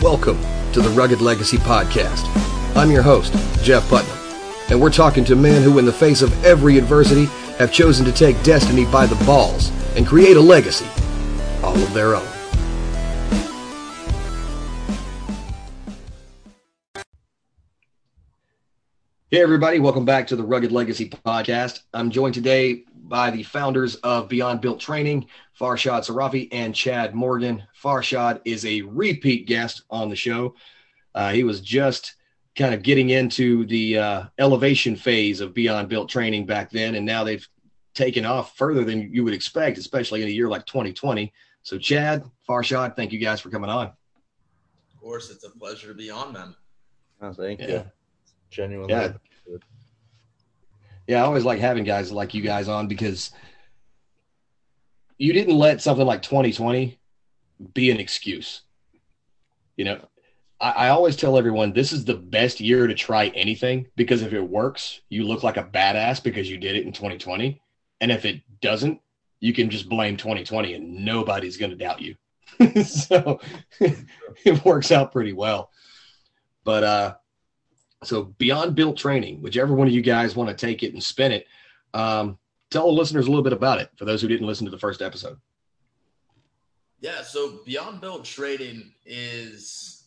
Welcome to the Rugged Legacy Podcast. I'm your host, Jeff Putnam, and we're talking to men who, in the face of every adversity, have chosen to take destiny by the balls and create a legacy all of their own. Hey, everybody, welcome back to the Rugged Legacy Podcast. I'm joined today by the founders of Beyond Built Training, Farshad Sarrafi and Chad Morgan. Farshad is a repeat guest on the show. Uh, he was just kind of getting into the uh, elevation phase of Beyond Built Training back then, and now they've taken off further than you would expect, especially in a year like 2020. So, Chad, Farshad, thank you guys for coming on. Of course, it's a pleasure to be on, man. Oh, thank Yeah. you. Genuinely. Yeah. Yeah, I always like having guys like you guys on because you didn't let something like 2020 be an excuse. You know, I, I always tell everyone this is the best year to try anything because if it works, you look like a badass because you did it in 2020. And if it doesn't, you can just blame 2020 and nobody's going to doubt you. so it works out pretty well. But uh so beyond built training, whichever one of you guys want to take it and spin it, um, tell the listeners a little bit about it for those who didn't listen to the first episode. Yeah, so Beyond Built Training is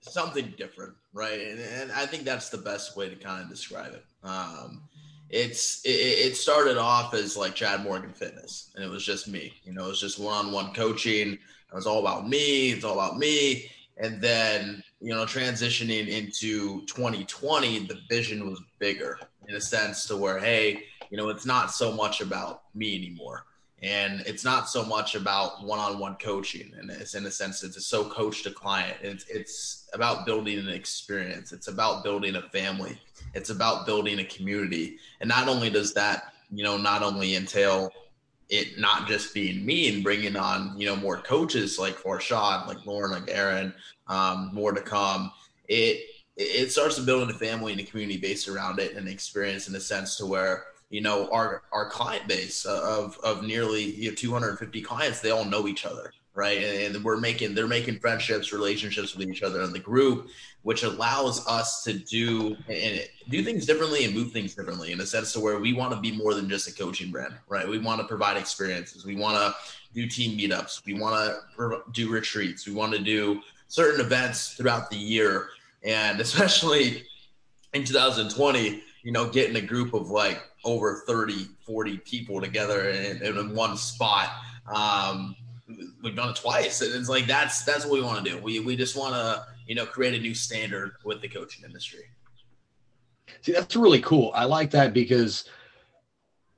something different, right? And, and I think that's the best way to kind of describe it. Um, it's it, it started off as like Chad Morgan Fitness, and it was just me. You know, it was just one-on-one coaching. It was all about me. It's all about me. And then you know, transitioning into 2020, the vision was bigger in a sense to where, hey, you know, it's not so much about me anymore. And it's not so much about one-on-one coaching, and it's in a sense it's so coach to client. It's it's about building an experience. It's about building a family. It's about building a community. And not only does that, you know, not only entail it not just being me and bringing on, you know, more coaches like Farshad, like Lauren, like Aaron, um, more to come. It it starts to build a family and a community based around it and experience in a sense to where you know our our client base of of nearly you know 250 clients they all know each other right? And, we're making they're making friendships relationships with each other in the group which allows us to do and do things differently and move things differently in a sense to where we want to be more than just a coaching brand right? We want to provide experiences. We want to do team meetups. We want to do retreats. We want to do certain events throughout the year. And especially in 2020 you know getting a group of like over 30 40 people together in, in one spot um, we've done it twice. And it's like that's that's what we want to do. We, we just want to you know create a new standard with the coaching industry. See, that's really cool. I like that because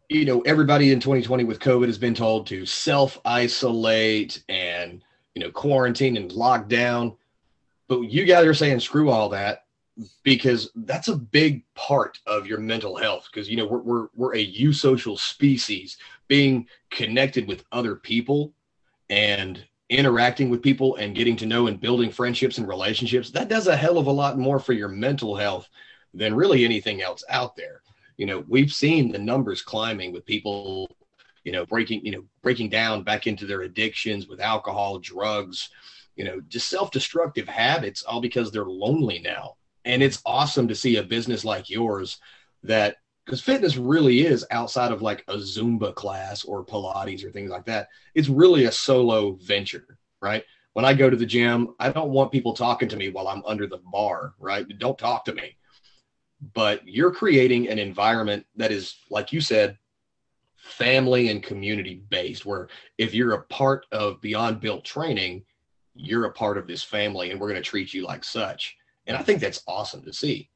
you know everybody in 2020 with COVID has been told to self isolate and you know quarantine and lock down, but you guys are saying screw all that because that's a big part of your mental health because you know we're we're we're a eusocial species being connected with other people and interacting with people and getting to know and building friendships and relationships that does a hell of a lot more for your mental health than really anything else out there. You know we've seen the numbers climbing with people you know breaking you know breaking down back into their addictions with alcohol drugs you know just self-destructive habits all because they're lonely now. And it's awesome to see a business like yours that because fitness really is outside of like a zumba class or pilates or things like that. It's really a solo venture right? When i go to the gym i don't want people talking to me while i'm under the bar right? Don't talk to me. But you're creating an environment that is like you said family and community based where if you're a part of beyond built training you're a part of this family and we're going to treat you like such. And i think that's awesome to see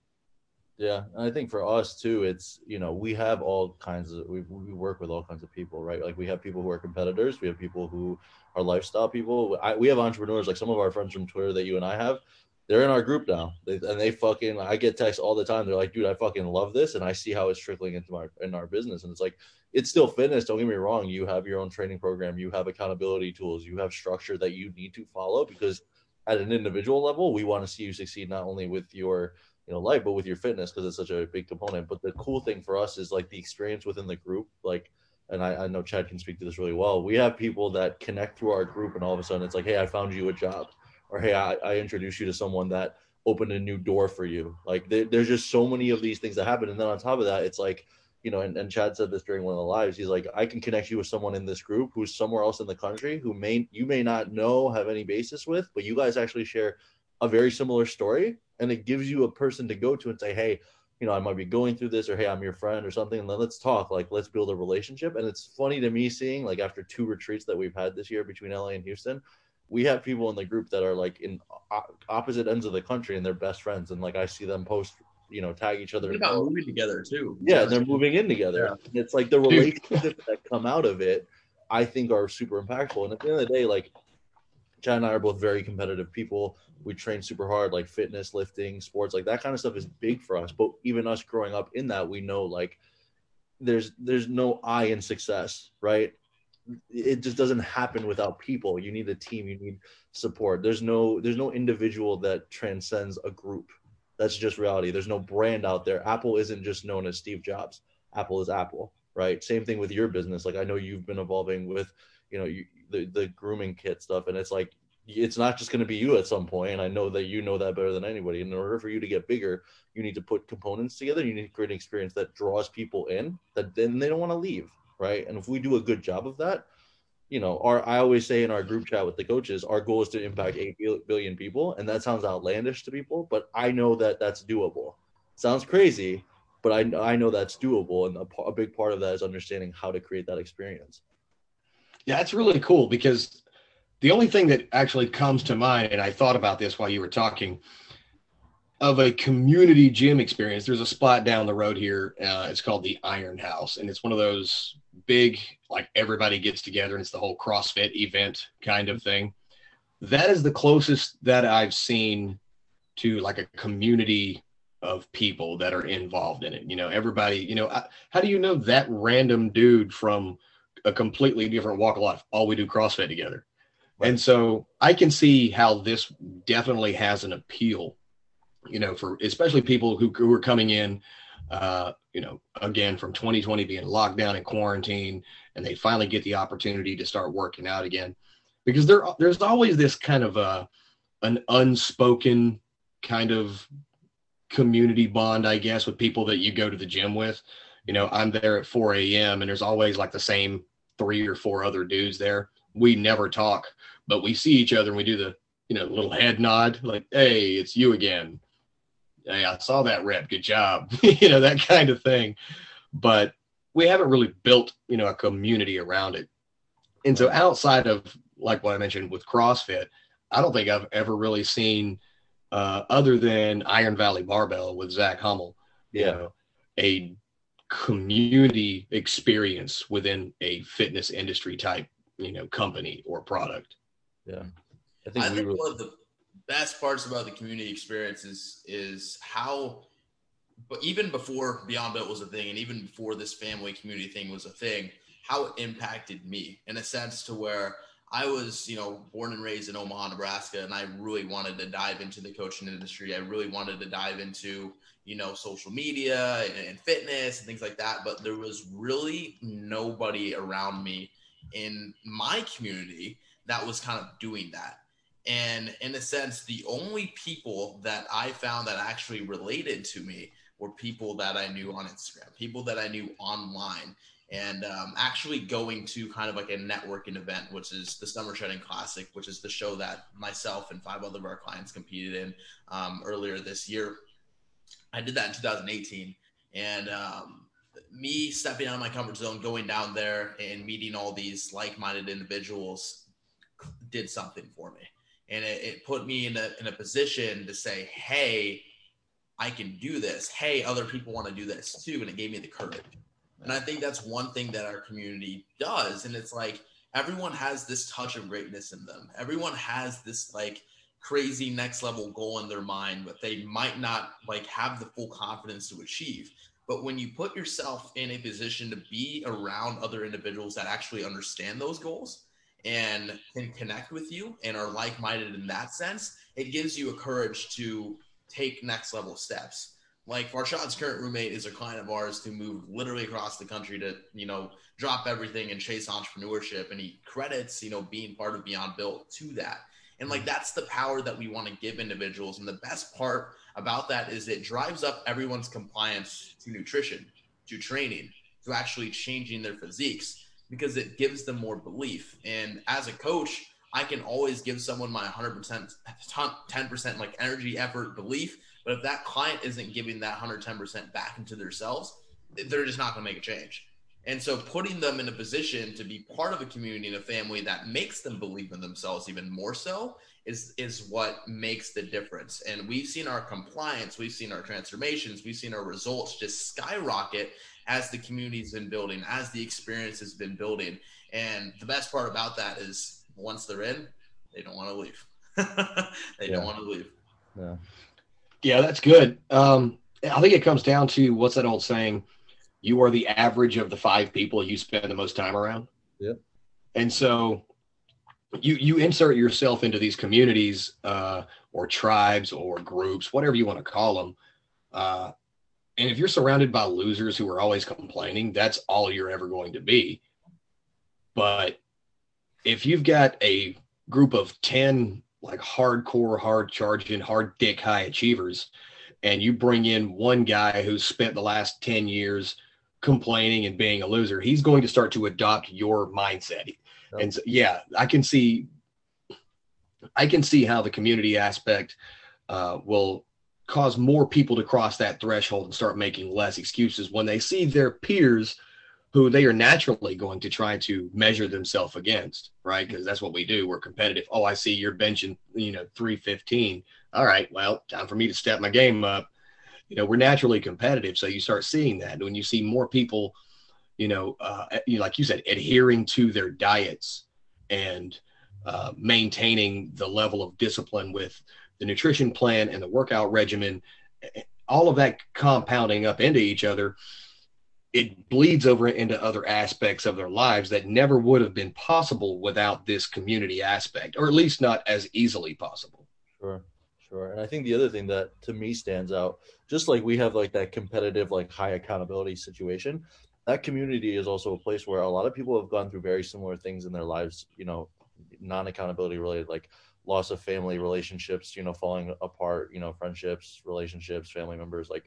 Yeah, and I think for us too, it's you know we have all kinds of we we work with all kinds of people, right? Like we have people who are competitors, we have people who are lifestyle people. I, we have entrepreneurs, like some of our friends from Twitter that you and I have. They're in our group now, they, and they fucking. I get texts all the time. They're like, "Dude, I fucking love this," and I see how it's trickling into our in our business. And it's like it's still fitness. Don't get me wrong. You have your own training program. You have accountability tools. You have structure that you need to follow because at an individual level, we want to see you succeed not only with your you know life but with your fitness because it's such a big component but the cool thing for us is like the experience within the group like and I, I know chad can speak to this really well we have people that connect through our group and all of a sudden it's like hey i found you a job or hey, I, I introduced you to someone that opened a new door for you. Like there, there's just so many of these things that happen, and then on top of that, it's like you know, and, and Chad said this during one of the lives. He's like, I can connect you with someone in this group who's somewhere else in the country who may you may not know have any basis with, but you guys actually share a very similar story, and it gives you a person to go to and say, hey, you know, I might be going through this, or hey, I'm your friend, or something, and then let's talk. Like, let's build a relationship. And it's funny to me seeing like after two retreats that we've had this year between LA and Houston, we have people in the group that are like in opposite ends of the country and they're best friends, and like I see them post you know tag each other. About moving together too. Yeah, they're moving in together. Yeah. It's like the relationships that come out of it, I think, are super impactful. And at the end of the day, like Chad and I are both very competitive people. We train super hard, like fitness, lifting, sports, like that kind of stuff is big for us. But even us growing up in that, we know like there's there's no I in success, right? It just doesn't happen without people. You need a team. You need support. There's no there's no individual that transcends a group that's just reality. There's no brand out there. Apple isn't just known as Steve Jobs. Apple is Apple, right? Same thing with your business. Like I know you've been evolving with, you know, you, the the grooming kit stuff, and it's like it's not just going to be you at some. And I know that you know that better than anybody. In order for you to get bigger, you need to put components together. You need to create an experience that draws people in that then they don't want to leave, right? And if we do a good job of that, you know, our I always say in our group chat with the coaches, our goal is to impact eight billion people, and that sounds outlandish to people, but I know that that's doable. Sounds crazy, but I I know that's doable, and a, a big part of that is understanding how to create that experience. Yeah, that's really cool because the only thing that actually comes to mind, and I thought about this while you were talking, of a community gym experience. There's a spot down the road here. Uh, it's called the Iron House, and it's one of those big, like everybody gets together and it's the whole CrossFit event kind of thing. That is the closest that I've seen to like a community of people that are involved in it. You know, everybody, you know, I, how do you know that random dude from a completely different walk of life? All we do CrossFit together. Right. And so I can see how this definitely has an appeal, you know, for especially people who, who are coming in uh, you know, again from 2020 being locked down in quarantine, and they finally get the opportunity to start working out again, because there there's always this kind of a uh, an unspoken kind of community bond, I guess, with people that you go to the gym with. You know, I'm there at 4 a.m. and there's always like the same three or four other dudes there. We never talk, but we see each other and we do the you know little head nod, like, "Hey, it's you again." hey, I saw that rep. Good job. you know, that kind of thing. But we haven't really built, you know, a community around it. And so outside of like what I mentioned with CrossFit, I don't think I've ever really seen uh, other than Iron Valley Barbell with Zach Hummel, yeah. you know, a community experience within a fitness industry type, you know, company or product. Yeah. I think, I think really- one of the best parts about the community experience is is how but even before Beyond Built was a thing and even before this family community thing was a thing, how it impacted me in a sense to where I was, you know, born and raised in Omaha, Nebraska, and I really wanted to dive into the coaching industry. I really wanted to dive into, you know, social media and, and fitness and things like that. But there was really nobody around me in my community that was kind of doing that. And in a sense, the only people that I found that actually related to me were people that I knew on Instagram, people that I knew online, and um, actually going to kind of like a networking event, which is the Summer Shedding Classic, which is the show that myself and five other of our clients competed in um, earlier this year. I did that in 2018. And um, me stepping out of my comfort zone, going down there and meeting all these like minded individuals did something for me and it, it put me in a in a position to say, "Hey, I can do this. Hey, other people want to do this too," and it gave me the courage. And I think that's one thing that our community does, and it's like everyone has this touch of greatness in them. Everyone has this like crazy next level goal in their mind, but they might not like have the full confidence to achieve. But when you put yourself in a position to be around other individuals that actually understand those goals, and can connect with you and are like minded in that sense, it gives you a courage to take next level steps. Like Farshad's current roommate is a client of ours to move literally across the country to, you know, drop everything and chase entrepreneurship. And he credits, you know, being part of Beyond Built to that. And like that's the power that we want to give individuals. And the best part about that is it drives up everyone's compliance to nutrition, to training, to actually changing their physiques because it gives them more belief. And as a coach, I can always give someone my 100%, 10% like energy, effort, belief. But if that client isn't giving that 110% back into themselves, they're just not going to make a change. And so putting them in a position to be part of a community and a family that makes them believe in themselves even more so is is what makes the difference. And we've seen our compliance, we've seen our transformations, we've seen our results just skyrocket as the community's been building, as the experience has been building. And the best part about that is once they're in, they don't want to leave. they yeah. don't want to leave. Yeah. Yeah, that's good. Um, I think it comes down to what's that old saying? You are the average of the five people you spend the most time around. Yeah. And so you you insert yourself into these communities uh, or tribes or groups, whatever you want to call them. Uh, and if you're surrounded by losers who are always complaining, that's all you're ever going to be. But if you've got a group of 10 like hardcore, hard charging, hard dick high achievers, and you bring in one guy who's spent the last 10 years complaining and being a loser, he's going to start to adopt your mindset. And so, yeah, I can see, I can see how the community aspect uh, will cause more people to cross that threshold and start making less excuses when they see their peers who they are naturally going to try to measure themselves against, right? Because that's what we do. We're competitive. Oh, I see you're benching, you know, 315. All right, well, time for me to step my game up. You know, we're naturally competitive. So you start seeing that. When you see more people, you know, uh, like you said, adhering to their diets and uh, maintaining the level of discipline with the nutrition plan and the workout regimen, all of that compounding up into each other it bleeds over into other aspects of their lives that never would have been possible without this community aspect, or at least not as easily possible. Sure, sure. And I think the other thing that to me stands out, just like we have like that competitive, like high accountability situation, that community is also a place where a lot of people have gone through very similar things in their lives, you know, non accountability related, like loss of family relationships, you know, falling apart, you know, friendships, relationships, family members, like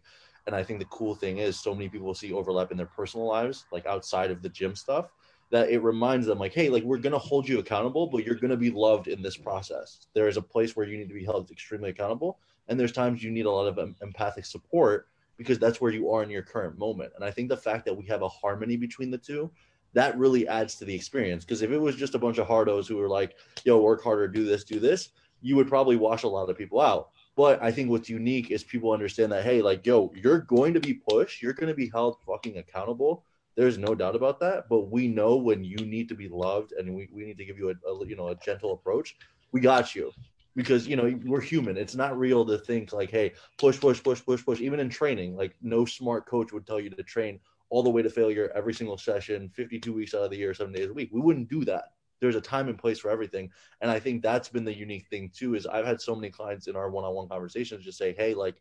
and I think the cool thing is so many people see overlap in their personal lives, like outside of the gym stuff, that it reminds them like, hey, like we're gonna hold you accountable, but you're gonna be loved in this process. There is a place where you need to be held extremely accountable, and there's times you need a lot of empathic support because that's where you are in your current moment. And I think the fact that we have a harmony between the two, that really adds to the experience. Because if it was just a bunch of hardos who were like, yo, work harder, do this, do this, you would probably wash a lot of people out. But I think what's unique is people understand that, hey, like, yo, you're going to be pushed, you're going to be held fucking accountable. There's no doubt about that. But we know when you need to be loved and we, we need to give you a, a you know a gentle approach. We got you because you know we're human. It's not real to think like, hey, push, push, push, push, push. Even in training, like no smart coach would tell you to train all the way to failure every single session, 52 weeks out of the year, seven days a week. We wouldn't do that there's a time and place for everything and i think that's been the unique thing too is i've had so many clients in our one-on-one conversations just say hey like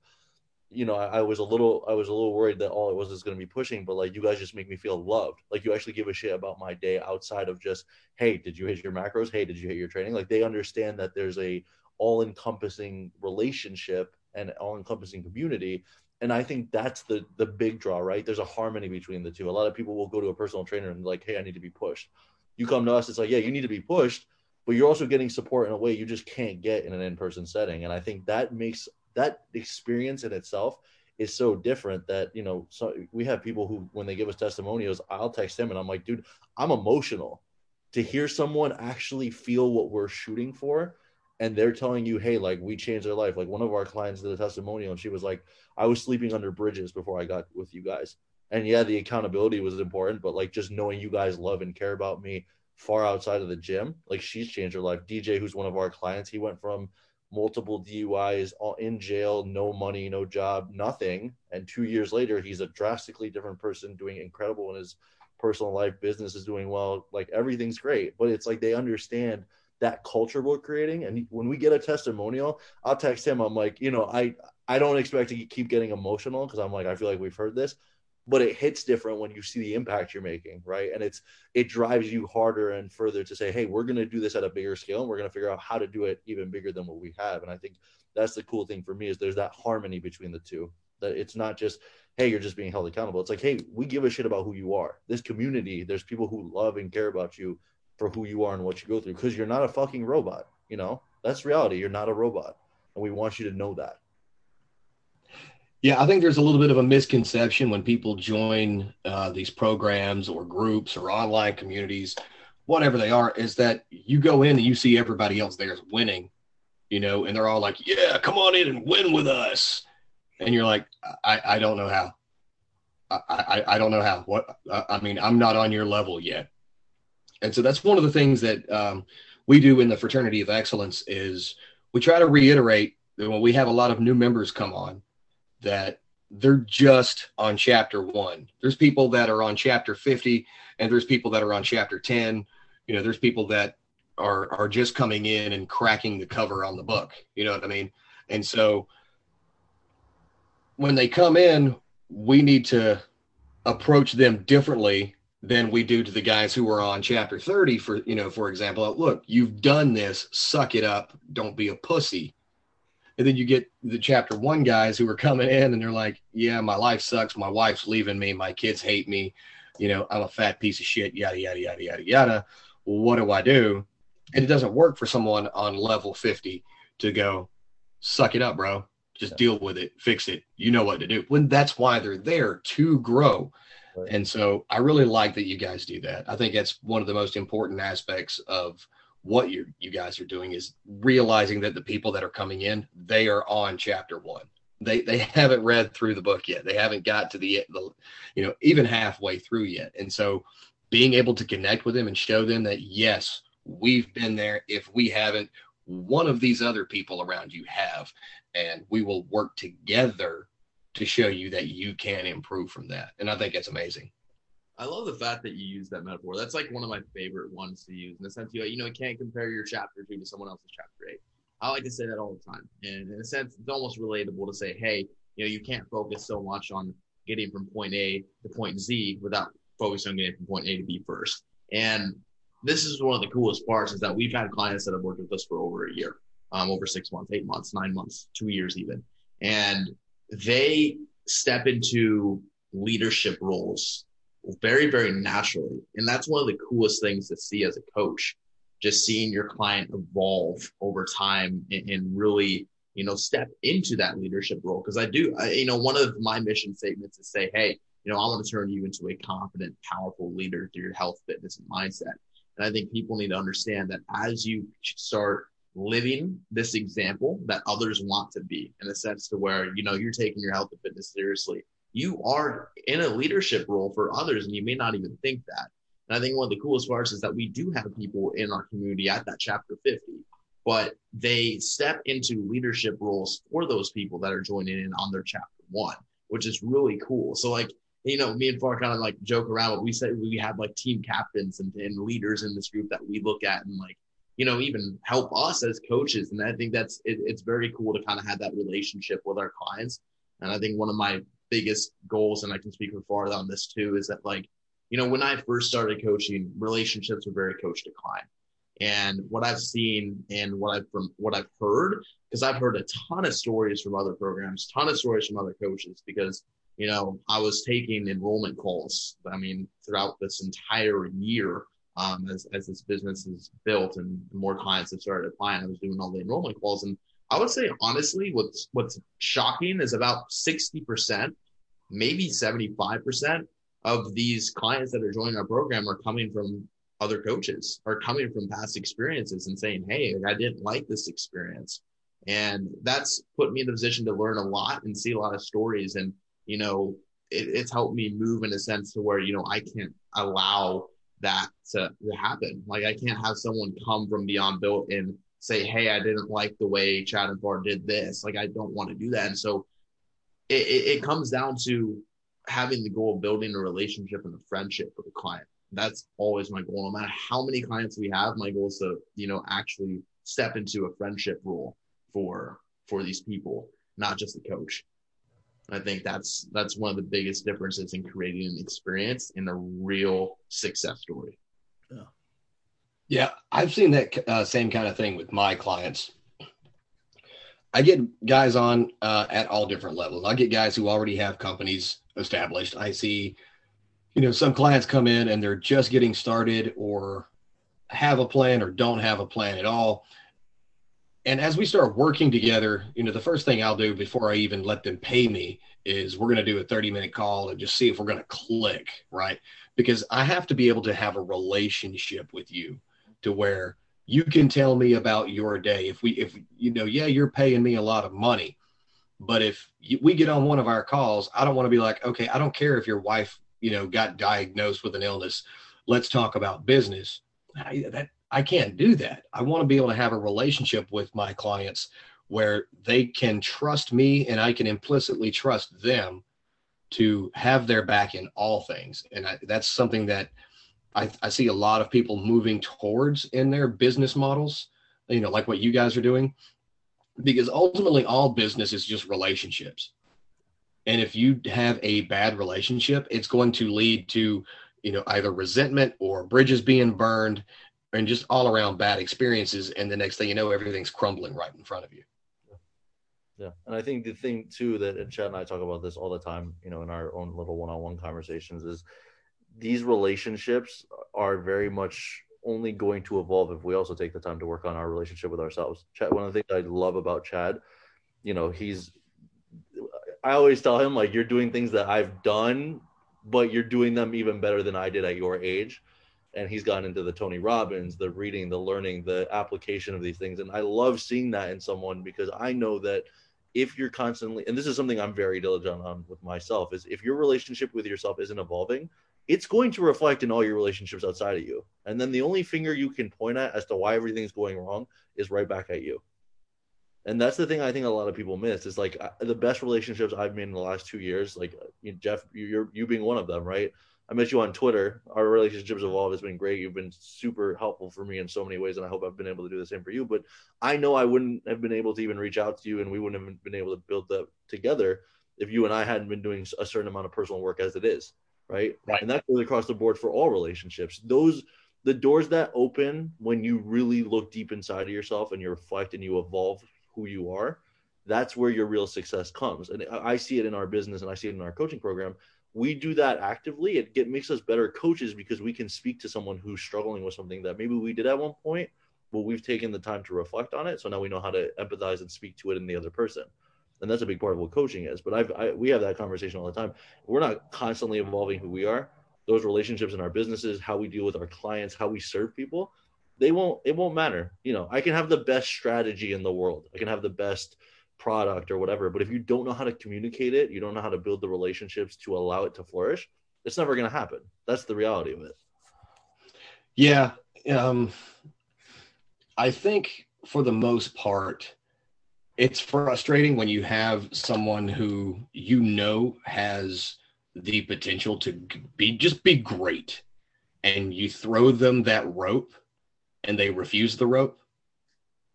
you know I, I, was a little i was a little worried that all it was is going to be pushing but like you guys just make me feel loved like you actually give a shit about my day outside of just hey did you hit your macros hey did you hit your training like they understand that there's a all-encompassing relationship and all-encompassing community and I think that's the the big draw, right? There's a harmony between the two. A lot of people will go to a personal trainer and like, hey, I need to be pushed. You come to us, it's like, yeah, you need to be pushed, but you're also getting support in a way you just can't get in an in-person setting. And I think that makes that experience in itself is so different that you know so we have people who when they give us testimonials i'll text them and i'm like dude i'm emotional to hear someone actually feel what we're shooting for and they're telling you hey like we changed their life like one of our clients did a testimonial and she was like i was sleeping under bridges before i got with you guys and yeah, the accountability was important, but like just knowing you guys love and care about me far outside of the gym, like she's changed her life. DJ, who's one of our clients, he went from multiple DUIs, all in jail, no money, no job, nothing, and two years later, he's a drastically different person, doing incredible in his personal life. Business is doing well, like everything's great. But it's like they understand that culture we're creating. And when we get a testimonial, I'll text him. I'm like, you know, I I don't expect to keep getting emotional because I'm like, I feel like we've heard this but it hits different when you see the impact you're making, right? And it's it drives you harder and further to say, hey, we're to do this at a bigger scale, and we're to figure out how to do it even bigger than what we have. And I think that's the cool thing for me is there's that harmony between the two. That it's not just hey, you're just being held accountable. It's like, hey, we give a shit about who you are. This community, there's people who love and care about you for who you are and what you go through because you're not a fucking robot. You know, that's reality. You're not a robot, and we want you to know that. Yeah, I think there's a little bit of a misconception when people join uh, these programs or groups or online communities, whatever they are, is that you go in and you see everybody else there is winning, you know, and they're all like, "Yeah, come on in and win with us," and you're like, "I, I don't know how. I, I, I don't know how. What? I mean, I'm not on your level yet." And so that's one of the things that um, we do in the fraternity of excellence is we try to reiterate that when we have a lot of new members come on that they're just on chapter one. There's people that are on chapter 50 and there's people that are on chapter 10. You know, there's people that are are just coming in and cracking the cover on the book. You know what I mean? And so when they come in, we need to approach them differently than we do to the guys who are on chapter 30 for you know for example look you've done this suck it up don't be a pussy and then you get the chapter one guys who are coming in and they're like, yeah, my life sucks. My wife's leaving me. My kids hate me. You know, I'm a fat piece of shit, yada, yada, yada, yada, yada. what do I do? And it doesn't work for someone on level 50 to go, suck it up, bro. Just yeah. deal with it, fix it. You know what to do. When that's why they're there to grow. And so I really like that you guys do that. I think that's one of the most important aspects of what you you guys are doing is realizing that the people that are coming in they are on chapter one. They they haven't read through the book yet. They haven't got to the, the you know even halfway through yet. And so being able to connect with them and show them that yes we've been there. If we haven't one of these other people around you have and we will work together to show you that you can improve from that and i think that's amazing I love the fact that you use that metaphor. That's like one of my favorite ones to use in the sense you you know you can't compare your chapter two to someone else's chapter eight. I like to say that all the time, and in a sense, it's almost relatable to say, hey, you know, you can't focus so much on getting from point A to point Z without focusing on getting from point A to B first. And this is one of the coolest parts is that we've had clients that have worked with us for over a year, um, over six months, eight months, nine months, two years even, and they step into leadership roles very, very naturally. And that's one of the coolest things to see as a coach, just seeing your client evolve over time and, and really, you know, step into that leadership role. Cause I do, I, you know, one of my mission statements is say, Hey, you know, I want to turn you into a confident, powerful leader through your health, fitness, and mindset. And I think people need to understand that as you start living this example that others want to be in a sense to where, you know, you're taking your health and fitness seriously you are in a leadership role for others and you may not even think that. And I think one of the coolest parts is that we do have people in our community at that chapter 50, but they step into leadership roles for those people that are joining in on their chapter one, which is really cool. So like, you know, me and Far kind of like joke around, but we say we have like team captains and, and leaders in this group that we look at and like, you know, even help us as coaches. And I think that's, it, it's very cool to kind of have that relationship with our clients. And I think one of my biggest goals, and I can speak for Farth on this too, is that like, you know, when I first started coaching, relationships were very coach decline. And what I've seen and what I've from what I've heard, because I've heard a ton of stories from other programs, ton of stories from other coaches, because you know I was taking enrollment calls. I mean, throughout this entire year, um, as as this business is built and more clients have started applying, I was doing all the enrollment calls, and I would say honestly, what's what's shocking is about sixty percent, maybe seventy five percent of these clients that are joining our program are coming from other coaches, are coming from past experiences and saying, "Hey, I didn't like this experience," and that's put me in the position to learn a lot and see a lot of stories, and you know, it, it's helped me move in a sense to where you know I can't allow that to, to happen. Like I can't have someone come from beyond built and say, hey, I didn't like the way Chad and Far did this. Like, I don't want to do that. And so it, it, it comes down to having the goal of building a relationship and a friendship with a client. That's always my goal. No matter how many clients we have, my goal is to, you know, actually step into a friendship role for for these people, not just the coach. I think that's that's one of the biggest differences in creating an experience in a real success story. Yeah, yeah, I've seen that uh, same kind of thing with my clients. I get guys on uh, at all different levels. I get guys who already have companies established. I see, you know, some clients come in and they're just getting started or have a plan or don't have a plan at all and as we start working together, you know, the first thing I'll do before I even let them pay me is we're going to do a 30 minute call and just see if we're going to click, right? Because I have to be able to have a relationship with you to where you can tell me about your day. If we, if you know, yeah, you're paying me a lot of money, but if we get on one of our calls, I don't want to be like, okay, I don't care if your wife, you know, got diagnosed with an illness. Let's talk about business. I, that I can't do that. I want to be able to have a relationship with my clients where they can trust me and I can implicitly trust them to have their back in all things. And I, that's something that I, I see a lot of people moving towards in their business models, you know, like what you guys are doing, because ultimately all business is just relationships. And if you have a bad relationship, it's going to lead to, you know, either resentment or bridges being burned and just all around bad experiences. And the next thing you know, everything's crumbling right in front of you. Yeah. And I think the thing too that and Chad and I talk about this all the time, you know, in our own little one-on-one conversations is these relationships are very much only going to evolve if we also take the time to work on our relationship with ourselves. Chad, one of the things I love about Chad, you know, he's I always tell him like you're doing things that I've done, but you're doing them even better than I did at your age and he's gone into the Tony Robbins, the reading, the learning, the application of these things. And I love seeing that in someone because I know that if you're constantly, and this is something I'm very diligent on with myself, is if your relationship with yourself isn't evolving, it's going to reflect in all your relationships outside of you. And then the only finger you can point at as to why everything's going wrong is right back at you. And that's the thing I think a lot of people miss is like uh, the best relationships I've made in the last two years, like uh, Jeff, you're you being one of them, right? I met you on Twitter. Our relationships evolved. It's been great. You've been super helpful for me in so many ways, and I hope I've been able to do the same for you. But I know I wouldn't have been able to even reach out to you, and we wouldn't have been able to build that together if you and I hadn't been doing a certain amount of personal work as it is, right? Right. And that goes across the board for all relationships. Those the doors that open when you really look deep inside of yourself and you reflect and you evolve who you are. That's where your real success comes. And I see it in our business and I see it in our coaching program we do that actively, it get, makes us better coaches because we can speak to someone who's struggling with something that maybe we did at one point, but we've taken the time to reflect on it. So now we know how to empathize and speak to it in the other person. And that's a big part of what coaching is. But I've, I, we have that conversation all the time. We're not constantly evolving who we are. Those relationships in our businesses, how we deal with our clients, how we serve people, they won't, it won't matter. You know, I can have the best strategy in the world. I can have the best, product or whatever. But if you don't know how to communicate it, you don't know how to build the relationships to allow it to flourish, it's never going to happen. That's the reality of it. Yeah. Um, I think for the most part, it's frustrating when you have someone who you know has the potential to be just be great and you throw them that rope and they refuse the rope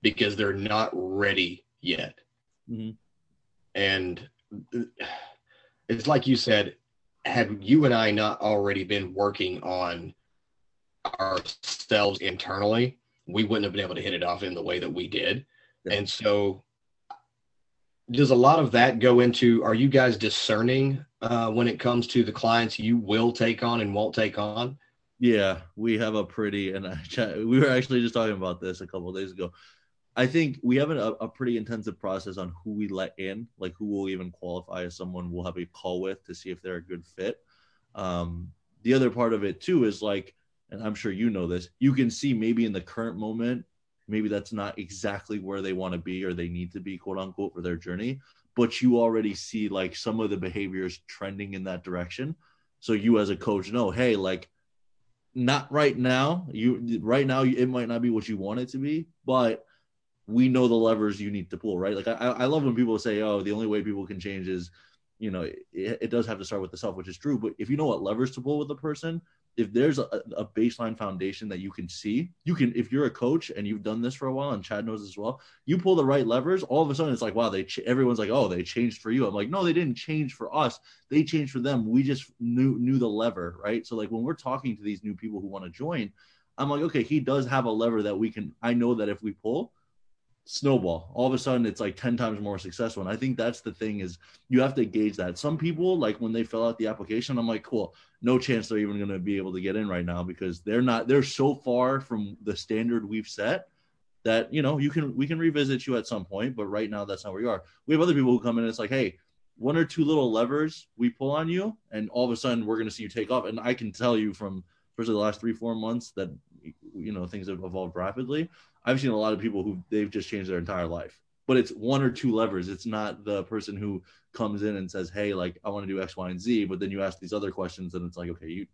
because they're not ready yet. Mm-hmm. And it's like you said, had you and I not already been working on ourselves internally, we wouldn't have been able to hit it off in the way that we did. Yeah. And so, does a lot of that go into are you guys discerning uh, when it comes to the clients you will take on and won't take on? Yeah, we have a pretty, and I, we were actually just talking about this a couple days ago. I think we have a, a, pretty intensive process on who we let in, like who will even qualify as someone we'll have a call with to see if they're a good fit. Um, the other part of it too is like, and I'm sure you know this, you can see maybe in the current moment, maybe that's not exactly where they want to be or they need to be, quote unquote, for their journey. But you already see like some of the behaviors trending in that direction. So you as a coach know, hey, like not right now. You right now it might not be what you want it to be, but we know the levers you need to pull, right? Like I, I love when people say, "Oh, the only way people can change is, you know, it, it does have to start with the self," which is true. But if you know what levers to pull with a person, if there's a, a baseline foundation that you can see, you can if you're a coach and you've done this for a while, and Chad knows as well, you pull the right levers. All of a sudden, it's like wow, they ch- everyone's like, oh, they changed for you. I'm like, no, they didn't change for us. They changed for them. We just knew knew the lever, right? So like when we're talking to these new people who want to join, I'm like, okay, he does have a lever that we can. I know that if we pull, snowball. All of a sudden it's like 10 times more successful. And i think that's the thing is you have to gauge that. Some people like when they fill out the application i'm like cool. No chance they're even going to be able to get in right now because they're not they're so far from the standard we've set that you know you can we can revisit you at some point but right now that's not where you are. We have other people who come in and it's like hey one or two little levers we pull on you and all of a sudden we're going to see you take off. And i can tell you from especially the last three four months that you know things have evolved rapidly I've seen a lot of people who they've just changed their entire life. But it's one or two levers. It's not the person who comes in and says, "Hey, like I want to do X, Y, and Z." But then you ask these other questions, and it's like, okay, you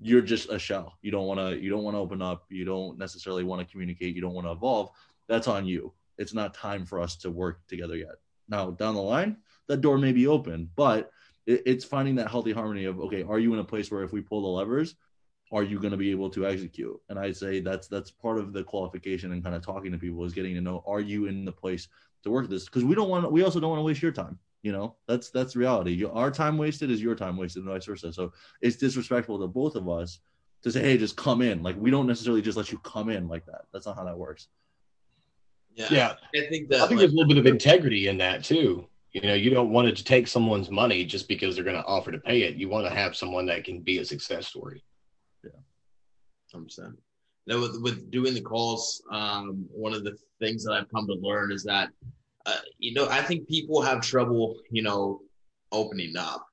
you're just a shell. You don't want to you don't want to open up. You don't necessarily want to communicate. You don't want to evolve. That's on you. It's not time for us to work together yet. Now down the line, that door may be open, but it, it's finding that healthy harmony of okay, are you in a place where if we pull the levers, are you going to be able to execute? And i say that's that's part of the qualification and kind of talking to people is getting to know are you in the place to work this? Because we don't want we also don't want to waste your time you know? That's that's reality. Our time wasted is your time wasted and vice versa. So it's disrespectful to both of us to say hey just come in. Like we don't necessarily just let you come in like that. That's not how that works. Yeah. Yeah. I think that i think like, there's a little bit of integrity in that too. You know you don't want to take someone's money just because they're going to offer to pay it. You want to have someone that can be a success story hundred percent. Now with with doing the calls, um, one of the things that I've come to learn is that, uh, you know, I think people have trouble, you know, opening up.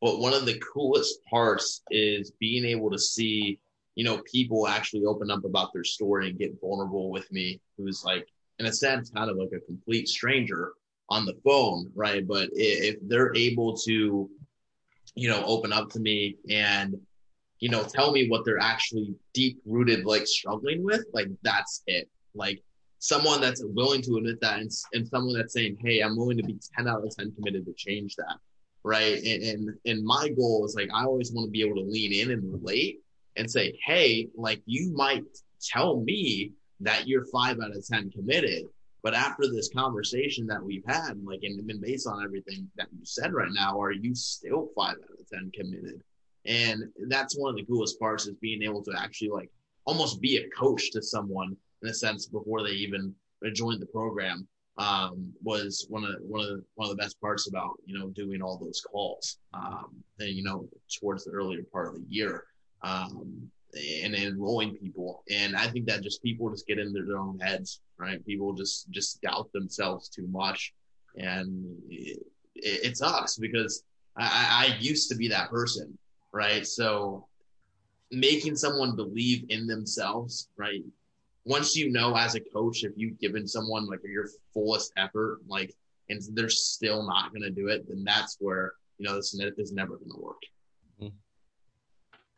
But one of the coolest parts is being able to see, you know, people actually open up about their story and get vulnerable with me, who's like, in a sense, kind of like a complete stranger on the phone, right? But if they're able to, you know, open up to me and you know, tell me what they're actually deep rooted, like struggling with, like that's it. Like someone that's willing to admit that and, and someone that's saying, Hey, I'm willing to be 10 out of 10 committed to change that. Right. And, and, and my goal is like, I always want to be able to lean in and relate and say, Hey, like you might tell me that you're five out of 10 committed. But after this conversation that we've had, like, and been based on everything that you said right now, are you still five out of 10 committed? And that's one of the coolest parts is being able to actually like almost be a coach to someone in a sense before they even joined the program. Um, was one of one of the one of the best parts about you know doing all those calls um, and you know towards the earlier part of the year um, and enrolling people. And I think that just people just get into their own heads right? People just just doubt themselves too much. And it, it sucks because I, I used to be that person right? So making someone believe in themselves, right? Once you know as a coach, if you've given someone like your fullest effort, like, and they're still not going to do it, then that's where, you know, this is never going to work. Mm-hmm.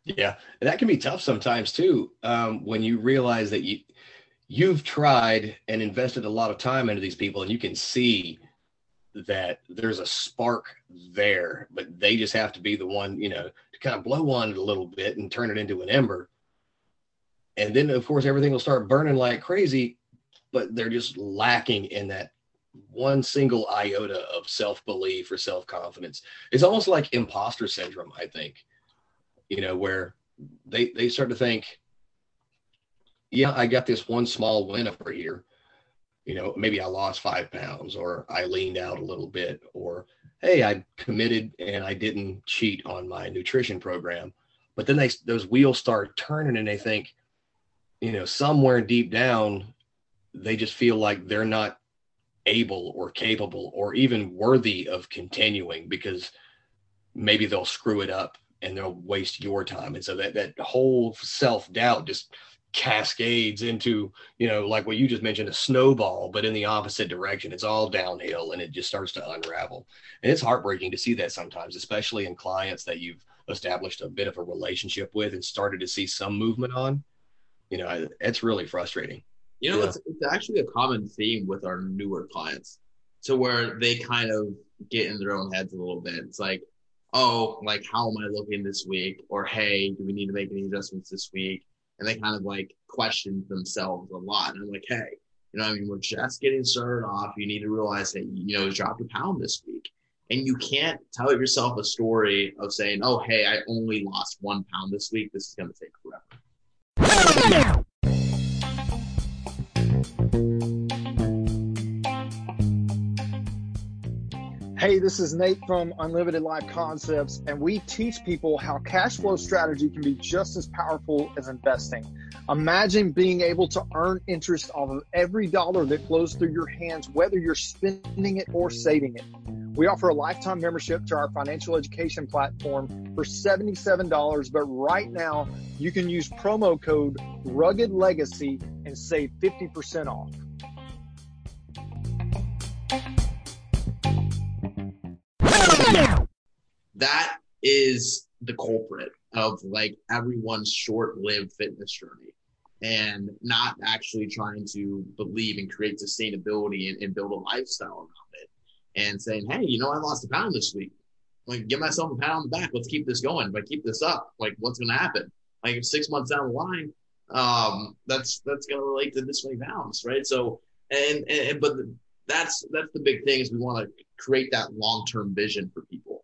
Yeah. And that can be tough sometimes too. Um, when you realize that you, you've tried and invested a lot of time into these people and you can see that there's a spark there, but they just have to be the one, you know, to kind of blow on it a little bit and turn it into an ember. And then, of course, everything will start burning like crazy, but they're just lacking in that one single iota of self belief or self confidence. It's almost like imposter syndrome, I think, you know, where they, they start to think, yeah, I got this one small win over here you know, maybe I lost five pounds or I leaned out a little bit or, hey, I committed and I didn't cheat on my nutrition program. But then they, those wheels start turning and they think, you know, somewhere deep down, they just feel like they're not able or capable or even worthy of continuing because maybe they'll screw it up and they'll waste your time. And so that, that whole self doubt just cascades into you know like what you just mentioned a snowball but in the opposite direction it's all downhill and it just starts to unravel and it's heartbreaking to see that sometimes especially in clients that you've established a bit of a relationship with and started to see some movement on you know it's really frustrating you know yeah. it's, it's actually a common theme with our newer clients to where they kind of get in their own heads a little bit it's like oh, like, how am I looking this week? Or, hey, do we need to make any adjustments this week? And they kind of like question themselves a lot. And I'm like, hey, you know, I mean, we're just getting started off. You need to realize that, you know, dropped a pound this week. And you can't tell yourself a story of saying, oh, hey, I only lost one pound this week. This is going to take forever. Hey, this is Nate from Unlimited Life Concepts, and we teach people how cash flow strategy can be just as powerful as investing. Imagine being able to earn interest off of every dollar that flows through your hands, whether you're spending it or saving it. We offer a lifetime membership to our financial education platform for $77, but right now you can use promo code Rugged Legacy and save 50% off. That is the culprit of like everyone's short-lived fitness journey and not actually trying to believe and create sustainability and, and, build a lifestyle around it and saying hey you know i lost a pound this week. Like give myself a pound on the back. Let's keep this going. If i keep this up. Like what's going to happen? Like six months down the line um that's that's going to relate to this many pounds right? So and, and but that's that's the big thing is we want to create that long-term vision for people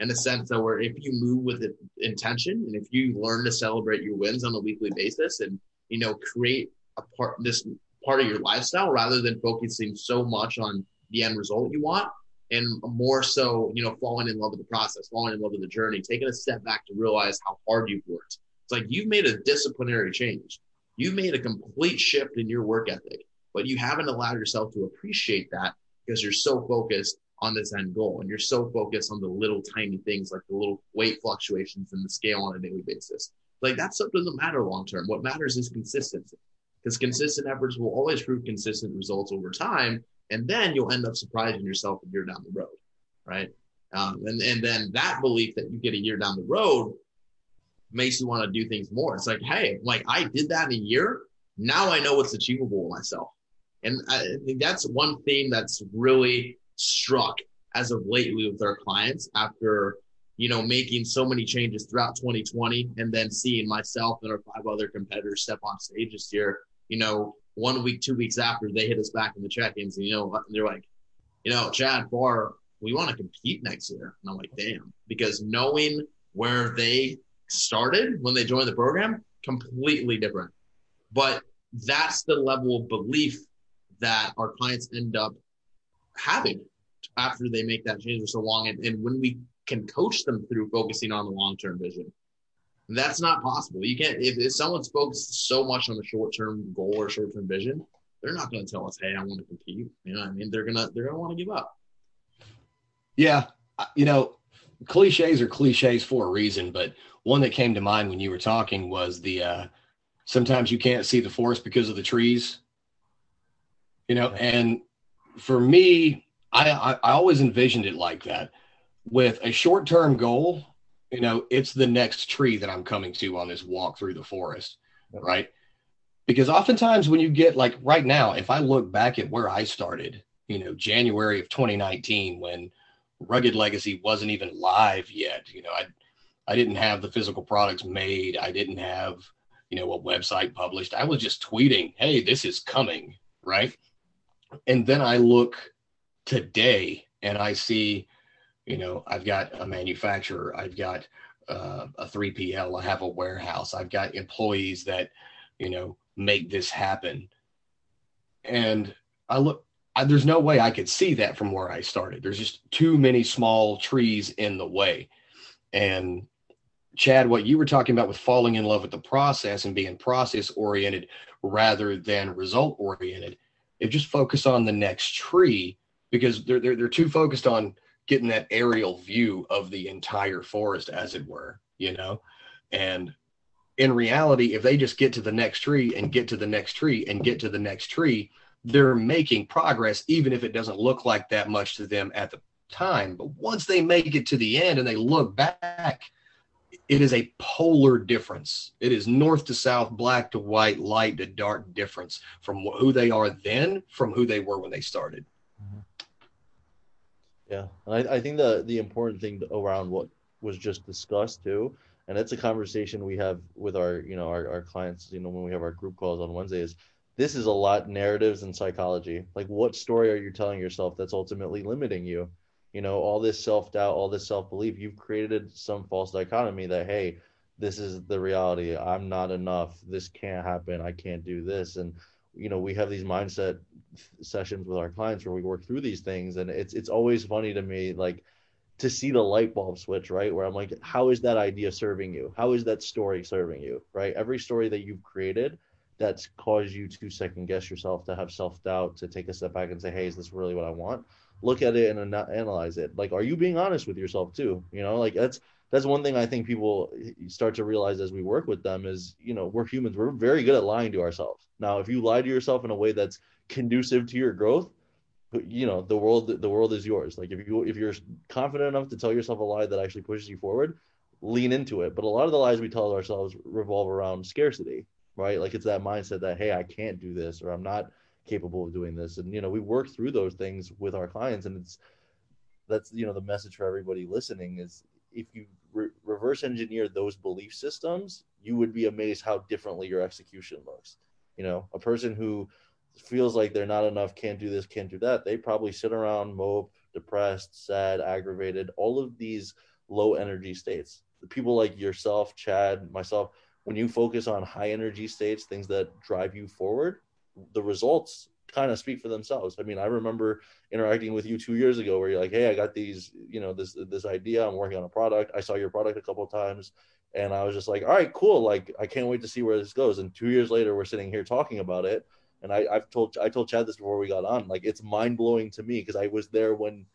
in the sense that where if you move with intention and if you learn to celebrate your wins on a weekly basis and you know create a part this part of your lifestyle rather than focusing so much on the end result you want and more so you know falling in love with the process falling in love with the journey taking a step back to realize how hard you've worked. It's like you've made a disciplinary change. You've made a complete shift in your work ethic but you haven't allowed yourself to appreciate that because you're so focused on this end goal and you're so focused on the little tiny things like the little weight fluctuations in the scale on a daily basis. Like that stuff doesn't matter long term. What matters is consistency because consistent efforts will always prove consistent results over time and then you'll end up surprising yourself a year down the road right? Um, and, and then that belief that you get a year down the road makes you want to do things more. It's like hey like i did that in a year. Now i know what's achievable myself. And I think that's one thing that's really struck as of lately with our clients after, you know, making so many changes throughout 2020 and then seeing myself and our five other competitors step on stage this year, you know, one week, two weeks after they hit us back in the check-ins, and, you know, they're like, you know, Chad Far, we want to compete next year. And I'm like, damn, because knowing where they started when they joined the program, completely different. But that's the level of belief that our clients end up having after they make that change for so long. And, and when we can coach them through focusing on the long term vision, that's not possible. You can't, if, if someone's focused so much on the short term goal or short term vision, they're not going to tell us, hey, I want to compete. You know what I mean? They're going to, they're going to want to give up. Yeah. You know, cliches are cliches for a reason, but one that came to mind when you were talking was the, uh, sometimes you can't see the forest because of the trees you know and for me I, I, I always envisioned it like that. With a short-term goal you know it's the next tree that i'm coming to on this walk through the forest right? Because oftentimes when you get like right now if i look back at where i started you know january of 2019 when rugged legacy wasn't even live yet you know i i didn't have the physical products made. I didn't have you know a website published. I was just tweeting hey this is coming right and then I look today and I see, you know, I've got a manufacturer, I've got uh, a 3PL, I have a warehouse, I've got employees that, you know, make this happen. And I look, I, there's no way I could see that from where I started. There's just too many small trees in the way. And Chad, what you were talking about with falling in love with the process and being process oriented rather than result oriented they just focus on the next tree because they're, they're, they're too focused on getting that aerial view of the entire forest, as it were, you know? And in reality, if they just get to the next tree and get to the next tree and get to the next tree, they're making progress, even if it doesn't look like that much to them at the time. But once they make it to the end and they look back, it is a polar difference. It is north to south, black to white, light to dark difference from who they are then from who they were when they started. Mm-hmm. Yeah, and I, I think the the important thing around what was just discussed too and it's a conversation we have with our you know our, our clients you know when we have our group calls on wednesday is this is a lot narratives and psychology like what story are you telling yourself that's ultimately limiting you you know all this self-doubt all this self-belief you've created some false dichotomy that hey this is the reality i'm not enough this can't happen i can't do this and you know we have these mindset sessions with our clients where we work through these things and it's it's always funny to me like to see the light bulb switch, right? Where I'm like, how is that idea serving you? How is that story serving you, right? Every story that you've created that's caused you to second guess yourself, to have self doubt, to take a step back and say, hey, is this really what I want? Look at it and analyze it. Like, are you being honest with yourself too? You know, like that's that's one thing I think people start to realize as we work with them is, you know, we're humans. We're very good at lying to ourselves. Now, if you lie to yourself in a way that's conducive to your growth, you know the world the world is yours like if you if you're confident enough to tell yourself a lie that actually pushes you forward lean into it but a lot of the lies we tell ourselves revolve around scarcity right like it's that mindset that hey i can't do this or i'm not capable of doing this and you know we work through those things with our clients and it's that's you know the message for everybody listening is if you re- reverse engineer those belief systems you would be amazed how differently your execution looks you know a person who feels like they're not enough, can't do this, can't do that, they probably sit around, mope, depressed, sad, aggravated, all of these low energy states. The people like yourself, Chad, myself, when you focus on high energy states, things that drive you forward, the results kind of speak for themselves. I mean, I remember interacting with you two years ago where you're like, Hey, I got these, you know, this, this idea. I'm working on a product. I saw your product a couple times and I was just like, all right, cool. Like, I can't wait to see where this goes. And two years later, we're sitting here talking about it and I, I've told I told Chad this before we got on. Like it's mind blowing to me because I was there when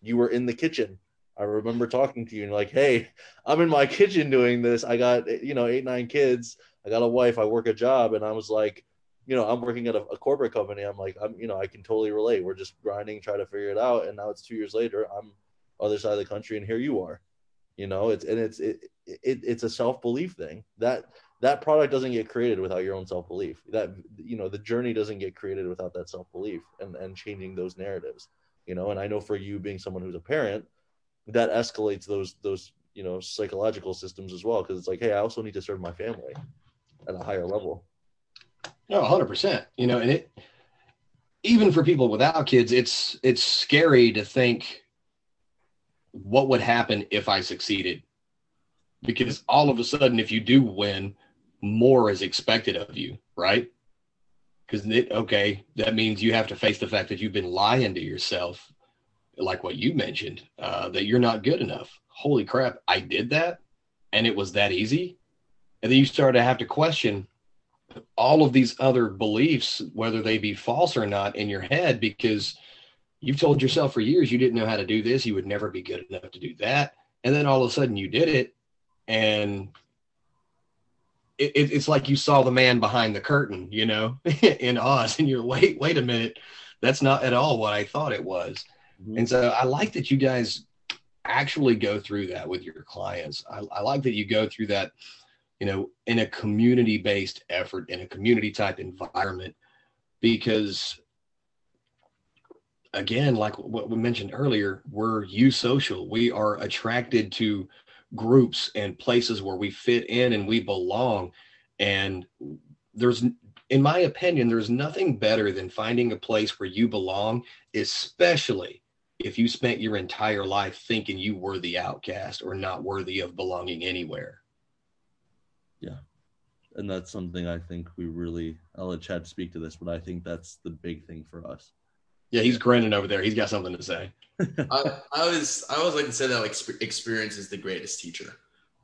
you were in the kitchen. I remember talking to you and like, hey, I'm in my kitchen doing this. I got you know eight nine kids. I got a wife. I work a job, and I was like, you know, I'm working at a, a corporate company. I'm like, I'm you know, I can totally relate. We're just grinding, try to figure it out. And now it's two years later. I'm other side of the country, and here you are. You know, it's and it's it, it it's a self belief thing that that product doesn't get created without your own self-belief that you know the journey doesn't get created without that self-belief and and changing those narratives you know and i know for you being someone who's a parent that escalates those those you know psychological systems as well because it's like hey i also need to serve my family at a higher level no 100% you know and it even for people without kids it's it's scary to think what would happen if i succeeded because all of a sudden if you do win more is expected of you, right? Because it okay, that means you have to face the fact that you've been lying to yourself, like what you mentioned, uh, that you're not good enough. Holy crap, I did that, and it was that easy. And then you start to have to question all of these other beliefs, whether they be false or not, in your head, because you've told yourself for years you didn't know how to do this, you would never be good enough to do that, and then all of a sudden you did it, and it, it's like you saw the man behind the curtain, you know, in Oz, and you're wait, wait a minute, that's not at all what I thought it was. Mm-hmm. And so I like that you guys actually go through that with your clients. I, I like that you go through that, you know, in a community based effort, in a community type environment, because again, like what we mentioned earlier, we're you social. We are attracted to groups and places where we fit in and we belong. And there's, in my opinion, there's nothing better than finding a place where you belong, especially if you spent your entire life thinking you were the outcast or not worthy of belonging anywhere. Yeah. And that's something I think we really, I'll let Chad speak to this, but I think that's the big thing for us. Yeah, he's grinning over there. He's got something to say. I, I was I always like to say that like experience is the greatest teacher,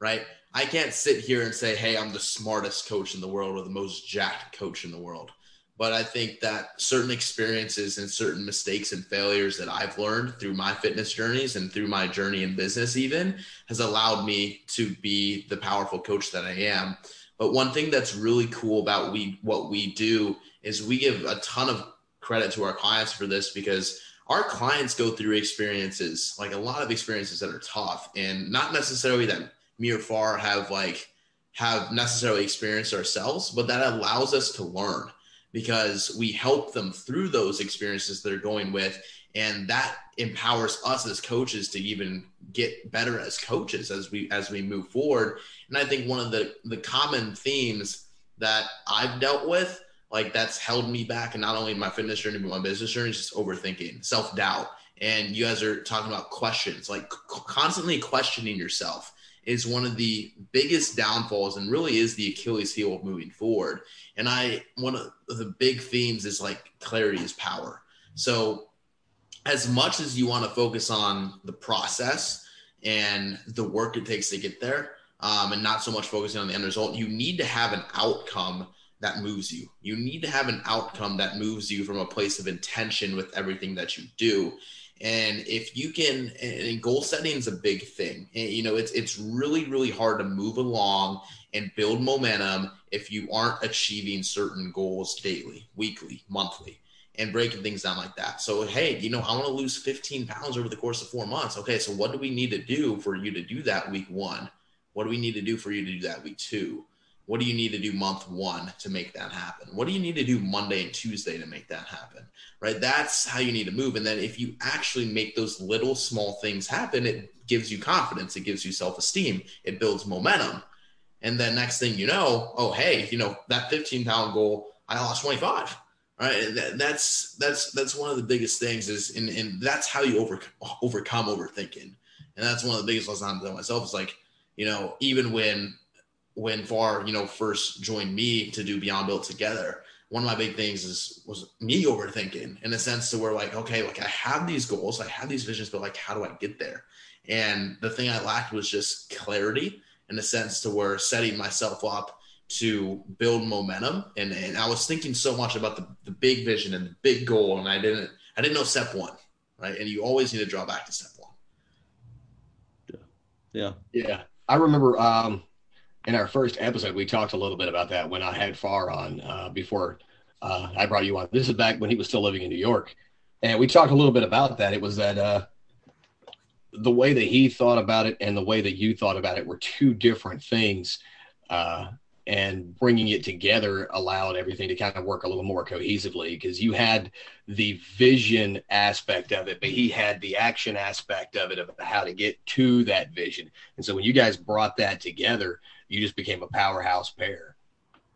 right? I can't sit here and say, hey, I'm the smartest coach in the world or the most jacked coach in the world. But I think that certain experiences and certain mistakes and failures that I've learned through my fitness journeys and through my journey in business, even has allowed me to be the powerful coach that I am. But one thing that's really cool about we what we do is we give a ton of credit to our clients for this because our clients go through experiences, like a lot of experiences that are tough and not necessarily that me or Far have like have necessarily experienced ourselves, but that allows us to learn. because we help them through those experiences they're going with and that empowers us as coaches to even get better as coaches as we as we move forward and i think one of the the common themes that i've dealt with like that's held me back and not only my fitness journey but my business journey is just overthinking self-doubt and you guys are talking about questions like constantly questioning yourself is one of the biggest downfalls and really is the Achilles heel of moving forward. And I, one of the big themes is like clarity is power. So, as much as you want to focus on the process and the work it takes to get there, um, and not so much focusing on the end result, you need to have an outcome that moves you. You need to have an outcome that moves you from a place of intention with everything that you do. And if you can, and goal setting is a big thing. You know, it's it's really really hard to move along and build momentum if you aren't achieving certain goals daily, weekly, monthly, and breaking things down like that. So, hey, you know, I want to lose 15 pounds over the course of four months. Okay, so what do we need to do for you to do that week one? What do we need to do for you to do that week two? What do you need to do month one to make that happen? What do you need to do Monday and Tuesday to make that happen? Right? That's how you need to move. And then if you actually make those little small things happen, it gives you confidence, it gives you self esteem, it builds momentum. And then next thing you know, oh, hey, you know, that 15 pound goal, I lost 25 right that, that's that's that's one of the biggest things is and, and that's how you over, overcome overthinking and that's one of the biggest lessons i myself is like you know even when when Far, you know, first joined me to do Beyond Built together, one of my big things is was me overthinking in a sense to where like, okay, like I have these goals, I have these visions, but like how do I get there? And the thing I lacked was just clarity in a sense to where setting myself up to build momentum. And, and I was thinking so much about the, the big vision and the big goal, and I didn't I didn't know step one, right? And you always need to draw back to step one. Yeah. Yeah. Yeah. I remember um in our first episode, we talked a little bit about that when I had Far on uh, before uh, I brought you on. This is back when he was still living in New York, and we talked a little bit about that. It was that uh, the way that he thought about it and the way that you thought about it were two different things. Uh, and bringing it together allowed everything to kind of work a little more cohesively because you had the vision aspect of it, but he had the action aspect of it of how to get to that vision. And so when you guys brought that together, you just became a powerhouse pair.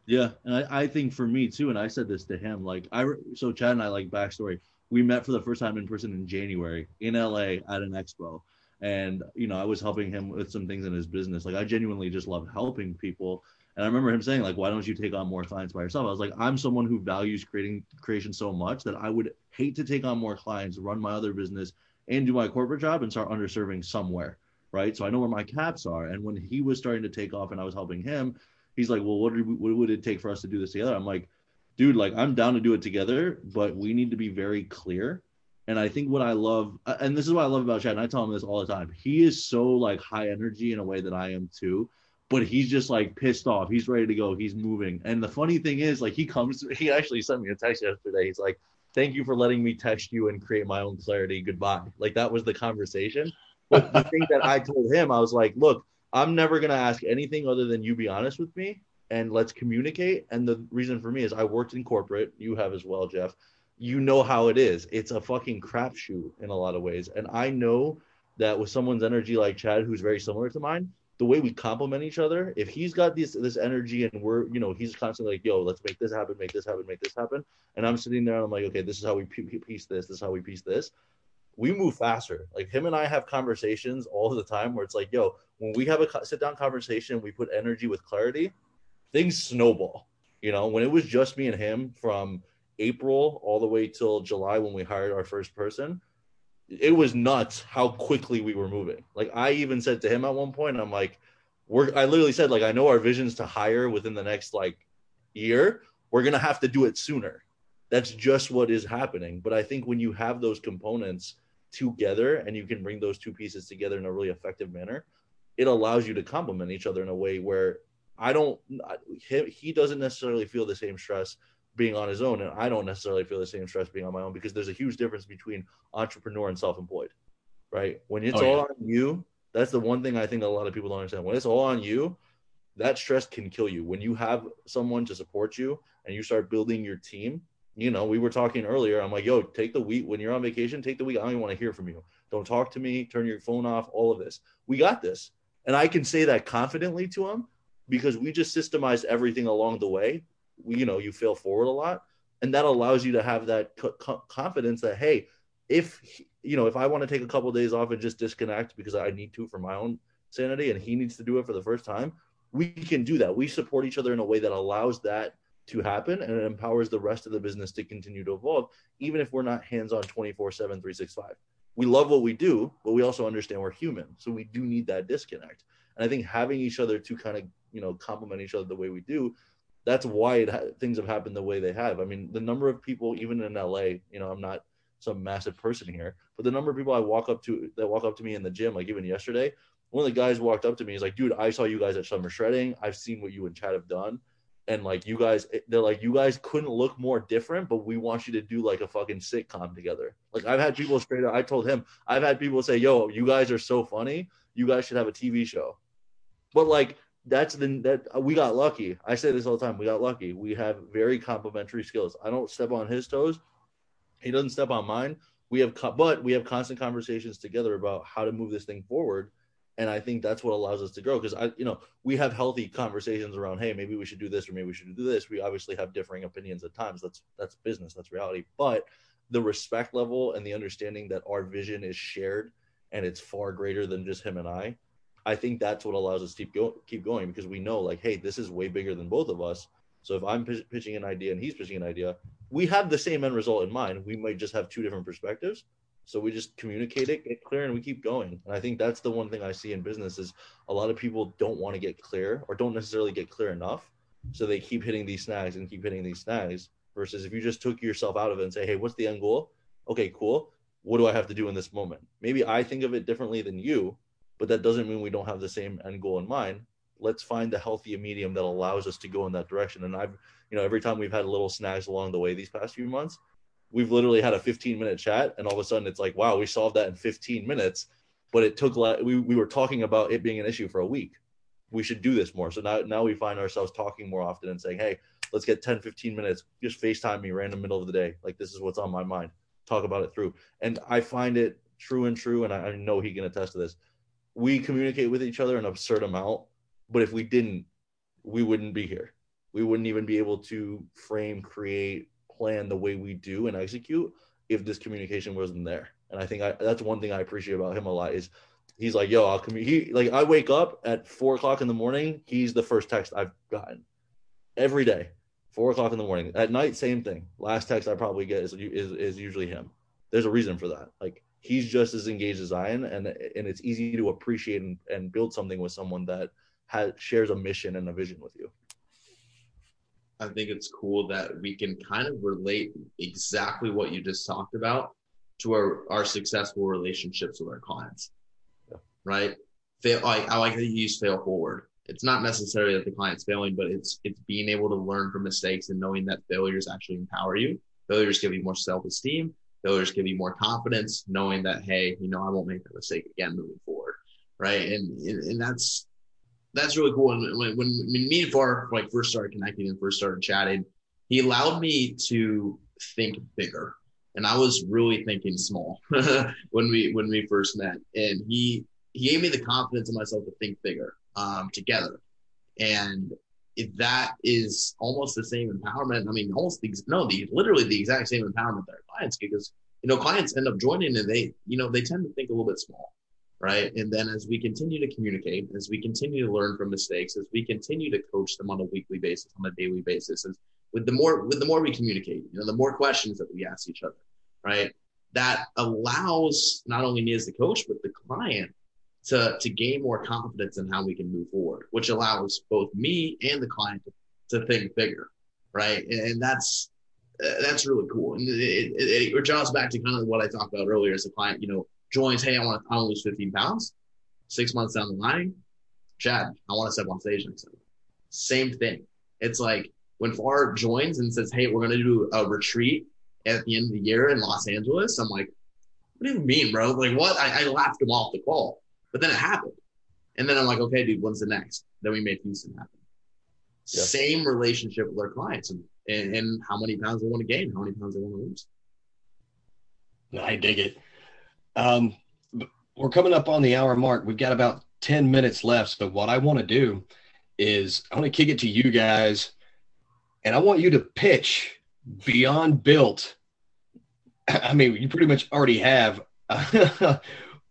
Yeah, and I, I think for me too, and I said this to him. Like I, so Chad and I like backstory. We met for the first time in person in January in LA at an expo, and you know I was helping him with some things in his business. Like I genuinely just love helping people. And I remember him saying, like, why don't you take on more clients by yourself? I was like, I'm someone who values creating creation so much that I would hate to take on more clients, run my other business, and do my corporate job and start underserving somewhere right? So I know where my caps are. And when he was starting to take off and I was helping him, he's like, well, what, we, what would it take for us to do this together? I'm like, dude, like I'm down to do it together, but we need to be very clear. And I think what I love, and this is what I love about Chad, and I tell him this all the time. He is so like high energy in a way that I am too, but he's just like pissed off. He's ready to go. He's moving. And the funny thing is, like he comes, he actually sent me a text yesterday. He's like, "Thank you for letting me text you and create my own clarity. Goodbye." Like that was the conversation. But the thing that I told him, I was like, look, I'm never gonna ask anything other than you be honest with me and let's communicate. And the reason for me is I worked in corporate, you have as well, Jeff. You know how it is. It's a fucking crapshoot in a lot of ways. And I know that with someone's energy like Chad, who's very similar to mine, the way we complement each other, if he's got this this energy and we're, you know, he's constantly like, yo, let's make this happen, make this happen, make this happen. And I'm sitting there and I'm like, okay, this is how we piece this, this is how we piece this we move faster. Like him and I have conversations all the time where it's like, yo, when we have a sit down conversation, we put energy with clarity, things snowball. You know, when it was just me and him from April all the way till July when we hired our first person, it was nuts how quickly we were moving. Like I even said to him at one point, I'm like, we're I literally said, like, I know our vision's to hire within the next like year. We're gonna have to do it sooner. That's just what is happening. But I think when you have those components together and you can bring those two pieces together in a really effective manner, it allows you to complement each other in a way where I don't, he, he doesn't necessarily feel the same stress being on his own, and I don't necessarily feel the same stress being on my own because there's a huge difference between entrepreneur and self-employed, right? When it's oh, all yeah. on you, that's the one thing I think a lot of people don't understand. When it's all on you, that stress can kill you when you have someone to support you and you start building your team you know we were talking earlier i'm like yo take the week when you're on vacation take the week i don't even want to hear from you don't talk to me turn your phone off all of this we got this and i can say that confidently to him because we just systemized everything along the way you know you fail forward a lot. And that allows you to have that co- confidence that hey if you know if i want to take a couple of days off and just disconnect because i need to for my own sanity and he needs to do it for the first time we can do that. We support each other in a way that allows that to happen and it empowers the rest of the business to continue to evolve even if we're not hands on 24 7 365 we love what we do but we also understand we're human so we do need that disconnect. And i think having each other to kind of you know complement each other the way we do that's why it ha- things have happened the way they have. I mean the number of people even in la you know i'm not some massive person here but the number of people i walk up to that walk up to me in the gym like even yesterday one of the guys walked up to me he's like dude i saw you guys at summer shredding. I've seen what you and chad have done. And like you guys eh, they're like you guys couldn't look more different but we want you to do like a fucking sitcom together. Like i've had people straight up i told him i've had people say yo you guys are so funny. You guys should have a tv show. But like that's the that uh, we got lucky. I say this all the time we got lucky. We have very complementary skills. I don't step on his toes. He doesn't step on mine. We have but we have constant conversations together about how to move this thing forward. And I think that's what allows us to grow. Because I, you know, we have healthy conversations around, hey, maybe we should do this or maybe we should do this. We obviously have differing opinions at times. That's that's business, that's reality. But the respect level and the understanding that our vision is shared and it's far greater than just him and I, I think that's what allows us to keep go- keep going because we know like, hey, this is way bigger than both of us. So if I'm p- pitching an idea and he's pitching an idea, we have the same end result in mind. We might just have two different perspectives, so we just communicate it, get clear, and we keep going. And I think that's the one thing I see in business is a lot of people don't want to get clear or don't necessarily get clear enough. So they keep hitting these snags and keep hitting these snags. Versus if you just took yourself out of it and say, hey, what's the end goal? Okay, cool. What do I have to do in this moment? Maybe I think of it differently than you, but that doesn't mean we don't have the same end goal in mind. Let's find the healthier medium that allows us to go in that direction. And I've, you know, every time we've had a little snags along the way these past few months, we've literally had a 15 minute chat and all of a sudden it's like wow we solved that in 15 minutes but it took we, we were talking about it being an issue for a week. We should do this more. So now now we find ourselves talking more often and saying hey let's get 10 15 minutes just facetime me random middle of the day. Like this is what's on my mind. Talk about it through. And i find it true and true and i, I know he can attest to this we communicate with each other an absurd amount but if we didn't we wouldn't be here we wouldn't even be able to frame create plan the way we do and execute if this communication wasn't there. And I think I, that's one thing I appreciate about him a lot is he's like, yo, I'll communicate. He like I wake up at four o'clock in the morning. He's the first text I've gotten every day. Four o'clock in the morning. At night, same thing. Last text I probably get is is, is usually him. There's a reason for that. Like he's just as engaged as I am, and and it's easy to appreciate and, and build something with someone that has shares a mission and a vision with you. I think it's cool that we can kind of relate exactly what you just talked about to our, our successful relationships with our clients. Yeah. Right? Fail, like, I like to use fail forward. It's not necessarily that the client's failing, but it's it's being able to learn from mistakes and knowing that failures actually empower you. Failures give you more self-esteem. Failures give you more confidence, knowing that hey, you know, I won't make that mistake again moving forward. Right. And and that's that's really cool. And when, when me and Far like first started connecting and first started chatting, he allowed me to think bigger. And I was really thinking small when we when we first met. And he he gave me the confidence in myself to think bigger um, together. And if that is almost the same empowerment. I mean, almost the, no, the literally the exact same empowerment that our clients because you know clients end up joining and they you know they tend to think a little bit small right? And then as we continue to communicate, as we continue to learn from mistakes, as we continue to coach them on a weekly basis, on a daily basis, as with the more with the more we communicate, you know, the more questions that we ask each other, right? That allows not only me as the coach, but the client to to gain more confidence in how we can move forward, which allows both me and the client to, think bigger, right? And, and that's that's really cool. And it, it, it, draws back to kind of what I talked about earlier as a client, you know, joins, hey, I want to, I want to lose 15 pounds. Six months down the line, Chad, I want to step on stage next time. Same thing. It's like when Far joins and says, hey, we're going to do a retreat at the end of the year in Los Angeles. I'm like, what do you mean, bro? Like, what? I, I laughed him off the call, but then it happened. And then I'm like, okay, dude, when's the next? then we make Houston happen. Yeah. Same relationship with our clients and, and, and how many pounds they want to gain, how many pounds they want to lose. I dig it. Um, we're coming up on the hour mark. We've got about 10 minutes left. So, what I want to do is I want to kick it to you guys and I want you to pitch Beyond Built. I mean, you pretty much already have,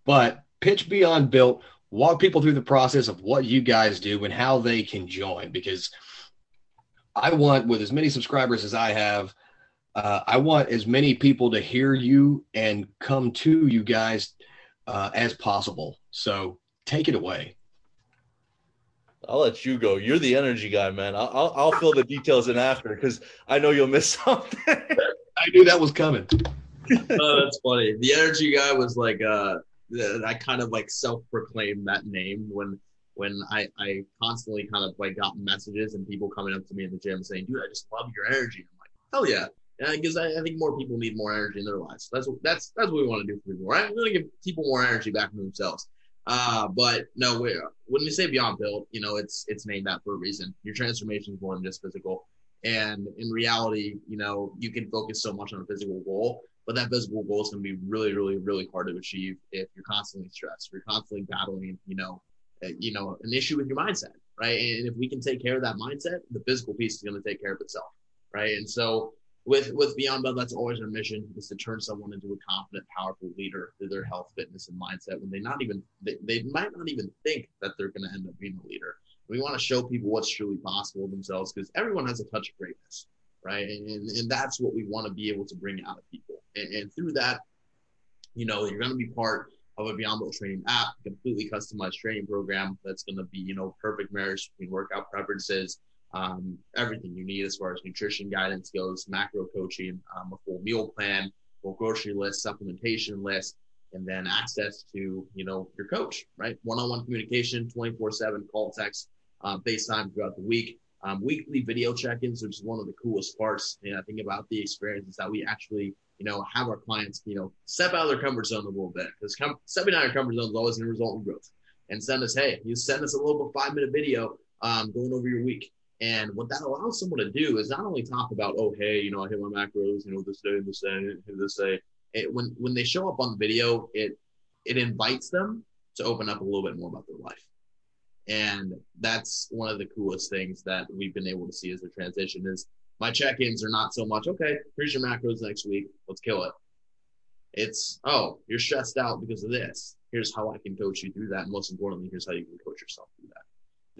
but pitch Beyond Built, walk people through the process of what you guys do and how they can join because I want, with as many subscribers as I have, uh, I want as many people to hear you and come to you guys uh, as possible. So take it away. I'll let you go. You're the energy guy, man. I'll I'll, I'll fill the details in after because I know you'll miss something. I knew that was coming. oh, that's funny. The energy guy was like, uh, I kind of like self-proclaimed that name when when I I constantly kind of like got messages and people coming up to me in the gym saying, "Dude, I just love your energy." I'm like, "Hell yeah!" Because I, I, think more people need more energy in their lives. That's that's that's what we want to do for people, right? We're gonna give people more energy back to themselves. Uh, but no, we when we say beyond built, you know, it's it's named that for a reason. Your transformation is more than just physical. And in reality, you know, you can focus so much on a physical goal, but that physical goal is going to be really, really, really hard to achieve if you're constantly stressed, you're constantly battling, you know, uh, you know, an issue with your mindset, right? And if we can take care of that mindset, the physical piece is going to take care of itself, right? And so with with Beyond Built, that's always our mission is to turn someone into a confident, powerful leader through their health, fitness, and mindset. When they not even they, they might not even think that they're going to end up being a leader. We want to show people what's truly possible themselves because everyone has a touch of greatness, right? And, and, and that's what we want to be able to bring out of people. And, and through that, you know, you're going to be part of a Beyond training app, completely customized training program that's going to be, you know, perfect marriage between workout preferences um, everything you need as far as nutrition guidance goes, macro coaching, um, a full meal plan, full grocery list, supplementation list, and then access to you know your coach, right? One-on-one communication, 24/7 call, text, uh, FaceTime throughout the week. Um, weekly video check-ins, which is one of the coolest parts. And I think about the experience is that we actually, you know, have our clients, you know, step out of their comfort zone a little bit because com- stepping out of your comfort zone is always going to result in growth. And send us, hey, you send us a little five-minute video um, going over your week and what that allows someone to do is not only talk about, oh, hey, you know, I hit my macros, you know, this day, this day, this day. It, when when they show up on the video, it it invites them to open up a little bit more about their life. And that's one of the coolest things that we've been able to see as a transition is my check-ins are not so much, okay, here's your macros next week, let's kill it. It's, oh, you're stressed out because of this. Here's how I can coach you through that. And most importantly, here's how you can coach yourself through that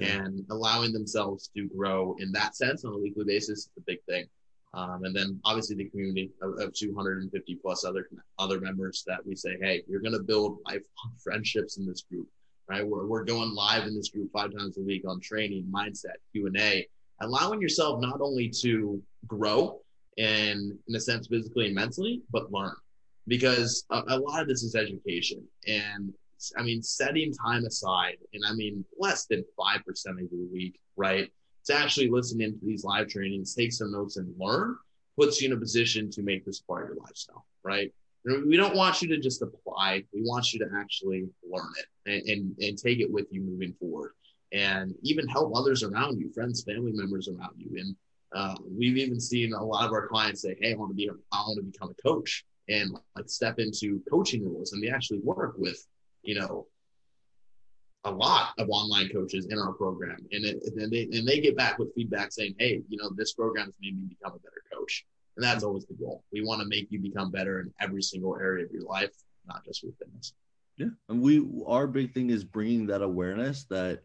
and allowing themselves to grow in that sense on a weekly basis is a big thing. Um, and then obviously the community of, of, 250 plus other other members that we say, hey, you're going to build lifelong friendships in this group, right? We're, we're going live in this group five times a week on training, mindset, Q and A, allowing yourself not only to grow and in a sense physically and mentally, but learn because a, a lot of this is education and I mean, setting time aside, and I mean less than five percent of your week, right? To actually listen into these live trainings, take some notes, and learn puts you in a position to make this part of your lifestyle, right? We don't want you to just apply. We want you to actually learn it and, and, and take it with you moving forward and even help others around you, friends, family members around you. And uh, we've even seen a lot of our clients say, Hey, I want to be, I want to become a coach and like step into coaching roles. And we actually work with you know, a lot of online coaches in our program, and it, and they and they get back with feedback saying, "Hey, you know, this program has made me become a better coach," and that's always the goal. We want to make you become better in every single area of your life, not just with fitness. Yeah, and we our big thing is bringing that awareness that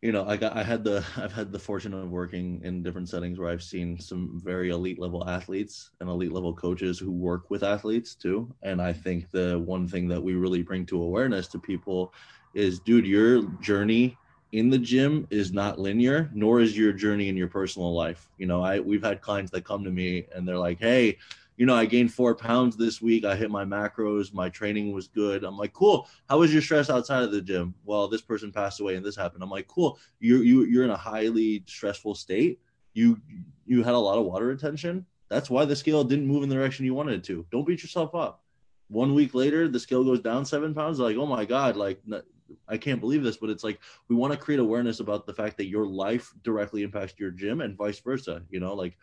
you know, I got I had the I've had the fortune of working in different settings where I've seen some very elite level athletes and elite level coaches who work with athletes too. And I think the one thing that we really bring to awareness to people is dude, your journey in the gym is not linear, nor is your journey in your personal life. You know, I we've had clients that come to me and they're like, "Hey, you know, I gained four pounds this week. I hit my macros. My training was good. I'm like, cool. How was your stress outside of the gym? Well, this person passed away and this happened. I'm like, cool. You're you you're in a highly stressful state. You you had a lot of water retention. That's why the scale didn't move in the direction you wanted it to. Don't beat yourself up. One week later, the scale goes down seven pounds. Like, oh my god, like I can't believe this, but it's like we want to create awareness about the fact that your life directly impacts your gym and vice versa. You know, like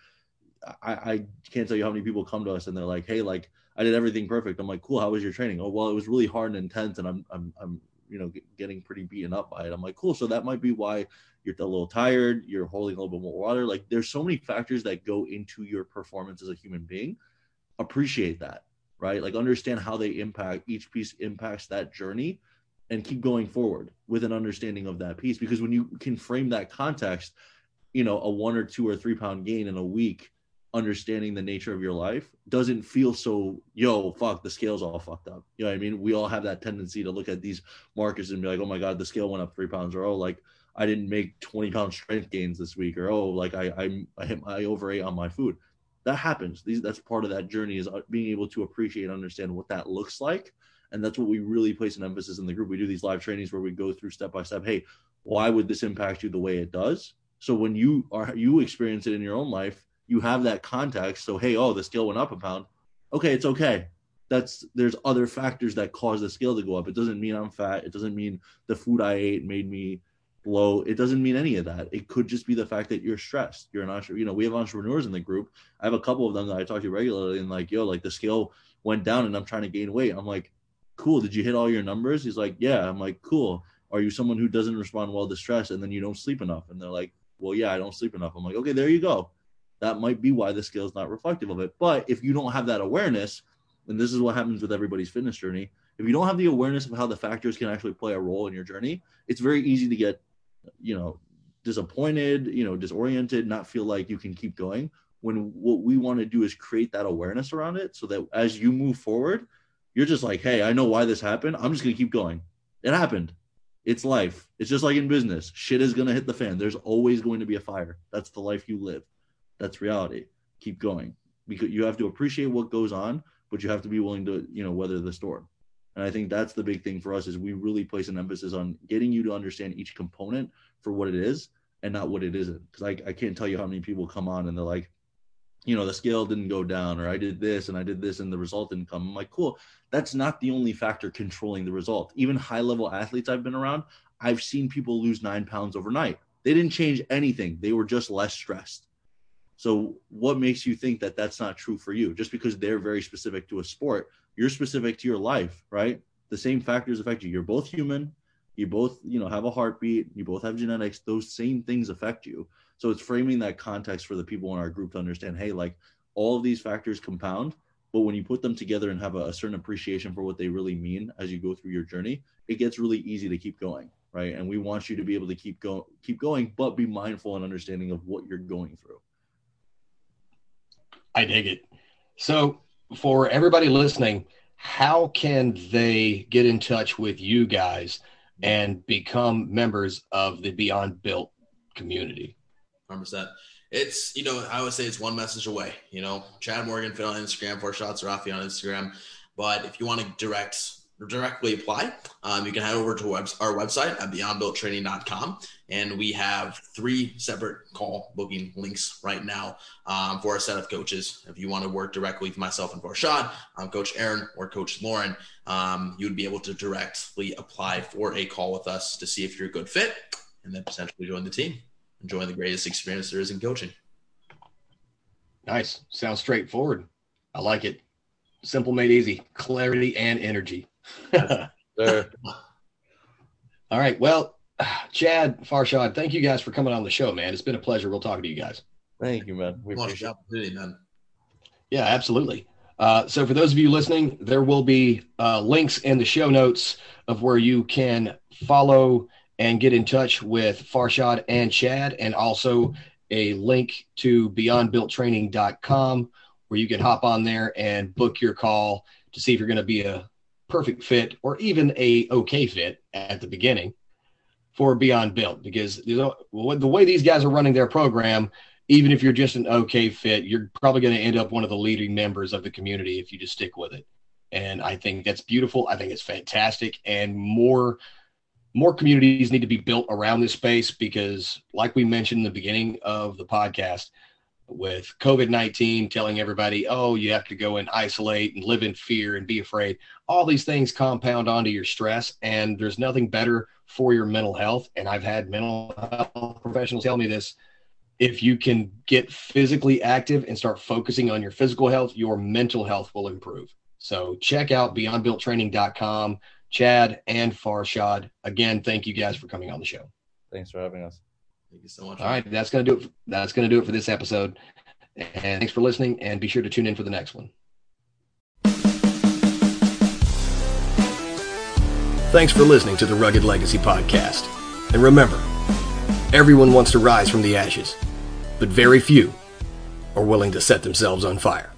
I, I can't tell you how many people come to us and they're like, Hey, like I did everything perfect. I'm like, cool. How was your training? Oh, well, it was really hard and intense and I'm, I'm, I'm, you know, getting pretty beaten up by it. I'm like, cool. So that might be why you're a little tired. You're holding a little bit more water. Like there's so many factors that go into your performance as a human being. Appreciate that, right? Like understand how they impact each piece impacts that journey and keep going forward with an understanding of that piece. Because when you can frame that context, you know, a one or two or three pound gain in a week understanding the nature of your life doesn't feel so yo fuck the scale's all fucked up. You know i mean? We all have that tendency to look at these markers and be like oh my god the scale went up three pounds or oh like i didn't make 20 pound strength gains this week or oh like i i, I hit i overate on my food. That happens. These that's part of that journey is uh, being able to appreciate and understand what that looks like and that's what we really place an emphasis in the group we do these live trainings where we go through step by step hey why would this impact you the way it does so when you are you experience it in your own life you have that context. So, hey, oh, the scale went up a pound. Okay, it's okay. That's there's other factors that cause the scale to go up. It doesn't mean I'm fat. It doesn't mean the food I ate made me blow. It doesn't mean any of that. It could just be the fact that you're stressed. You're an entrepreneur. You know, we have entrepreneurs in the group. I have a couple of them that I talk to regularly, and like, yo, like the scale went down, and I'm trying to gain weight. I'm like, cool. Did you hit all your numbers? He's like, yeah. I'm like, cool. Are you someone who doesn't respond well to stress, and then you don't sleep enough? And they're like, well, yeah, I don't sleep enough. I'm like, okay, there you go that might be why the scale is not reflective of it. But if you don't have that awareness, and this is what happens with everybody's fitness journey, if you don't have the awareness of how the factors can actually play a role in your journey, it's very easy to get, you know, disappointed, you know, disoriented, not feel like you can keep going. When what we want to do is create that awareness around it so that as you move forward, you're just like, hey, I know why this happened. I'm just to keep going. It happened. It's life. It's just like in business. Shit is to hit the fan. There's always going to be a fire. That's the life you live. That's reality. Keep going because you have to appreciate what goes on, but you have to be willing to, you know, weather the storm. And I think that's the big thing for us is we really place an emphasis on getting you to understand each component for what it is and not what it isn't. Because I, I can't tell you how many people come on and they're like, you know, the scale didn't go down, or I did this and I did this and the result didn't come. I'm like, cool. That's not the only factor controlling the result. Even high level athletes I've been around, I've seen people lose nine pounds overnight. They didn't change anything. They were just less stressed. So, what makes you think that that's not true for you? Just because they're very specific to a sport, you're specific to your life, right? The same factors affect you. You're both human. You both, you know, have a heartbeat. You both have genetics. Those same things affect you. So it's framing that context for the people in our group to understand. Hey, like all of these factors compound, but when you put them together and have a, a certain appreciation for what they really mean as you go through your journey, it gets really easy to keep going, right? And we want you to be able to keep going, keep going, but be mindful and understanding of what you're going through. I dig it. So, for everybody listening, how can they get in touch with you guys and become members of the Beyond Built community? 100%. It's, you know, I would say it's one message away. You know, Chad Morgan fit on Instagram, Farshad Sarrafi on Instagram. But if you want to direct directly apply, um, you can head over to our website at beyondbuilttraining.com. And we have three separate call booking links right now um, for a set of coaches. If you want to work directly with myself and Farshad, um, Coach Aaron or Coach Lauren, um, you would be able to directly apply for a call with us to see if you're a good fit and then potentially join the team and join the greatest experience there is in coaching. Nice. Sounds straightforward. I like it. Simple made easy. Clarity and energy. All right. Well, Chad Farshad, thank you guys for coming on the show, man. It's been a pleasure. We'll talk to you guys. Thank you, man. We appreciate the opportunity, man. Yeah, absolutely. Uh, so, for those of you listening, there will be uh, links in the show notes of where you can follow and get in touch with Farshad and Chad, and also a link to beyondbuilttraining.com where you can hop on there and book your call to see if you're going to be a perfect fit or even a okay fit at the beginning for Beyond Built because the way these guys are running their program, even if you're just an okay fit, you're probably going to end up one of the leading members of the community if you just stick with it. And I think that's beautiful. I think it's fantastic. And more more communities need to be built around this space because, like we mentioned in the beginning of the podcast, with COVID 19 telling everybody, oh, you have to go and isolate and live in fear and be afraid. All these things compound onto your stress, and there's nothing better for your mental health. And I've had mental health professionals tell me this. If you can get physically active and start focusing on your physical health, your mental health will improve. So check out beyondbuilttraining.com. Chad and Farshad, again, thank you guys for coming on the show. Thanks for having us. Thank you so much. All right, that's gonna do it. That's gonna do it for this episode. And thanks for listening. And be sure to tune in for the next one. Thanks for listening to the Rugged Legacy Podcast. And remember, everyone wants to rise from the ashes, but very few are willing to set themselves on fire.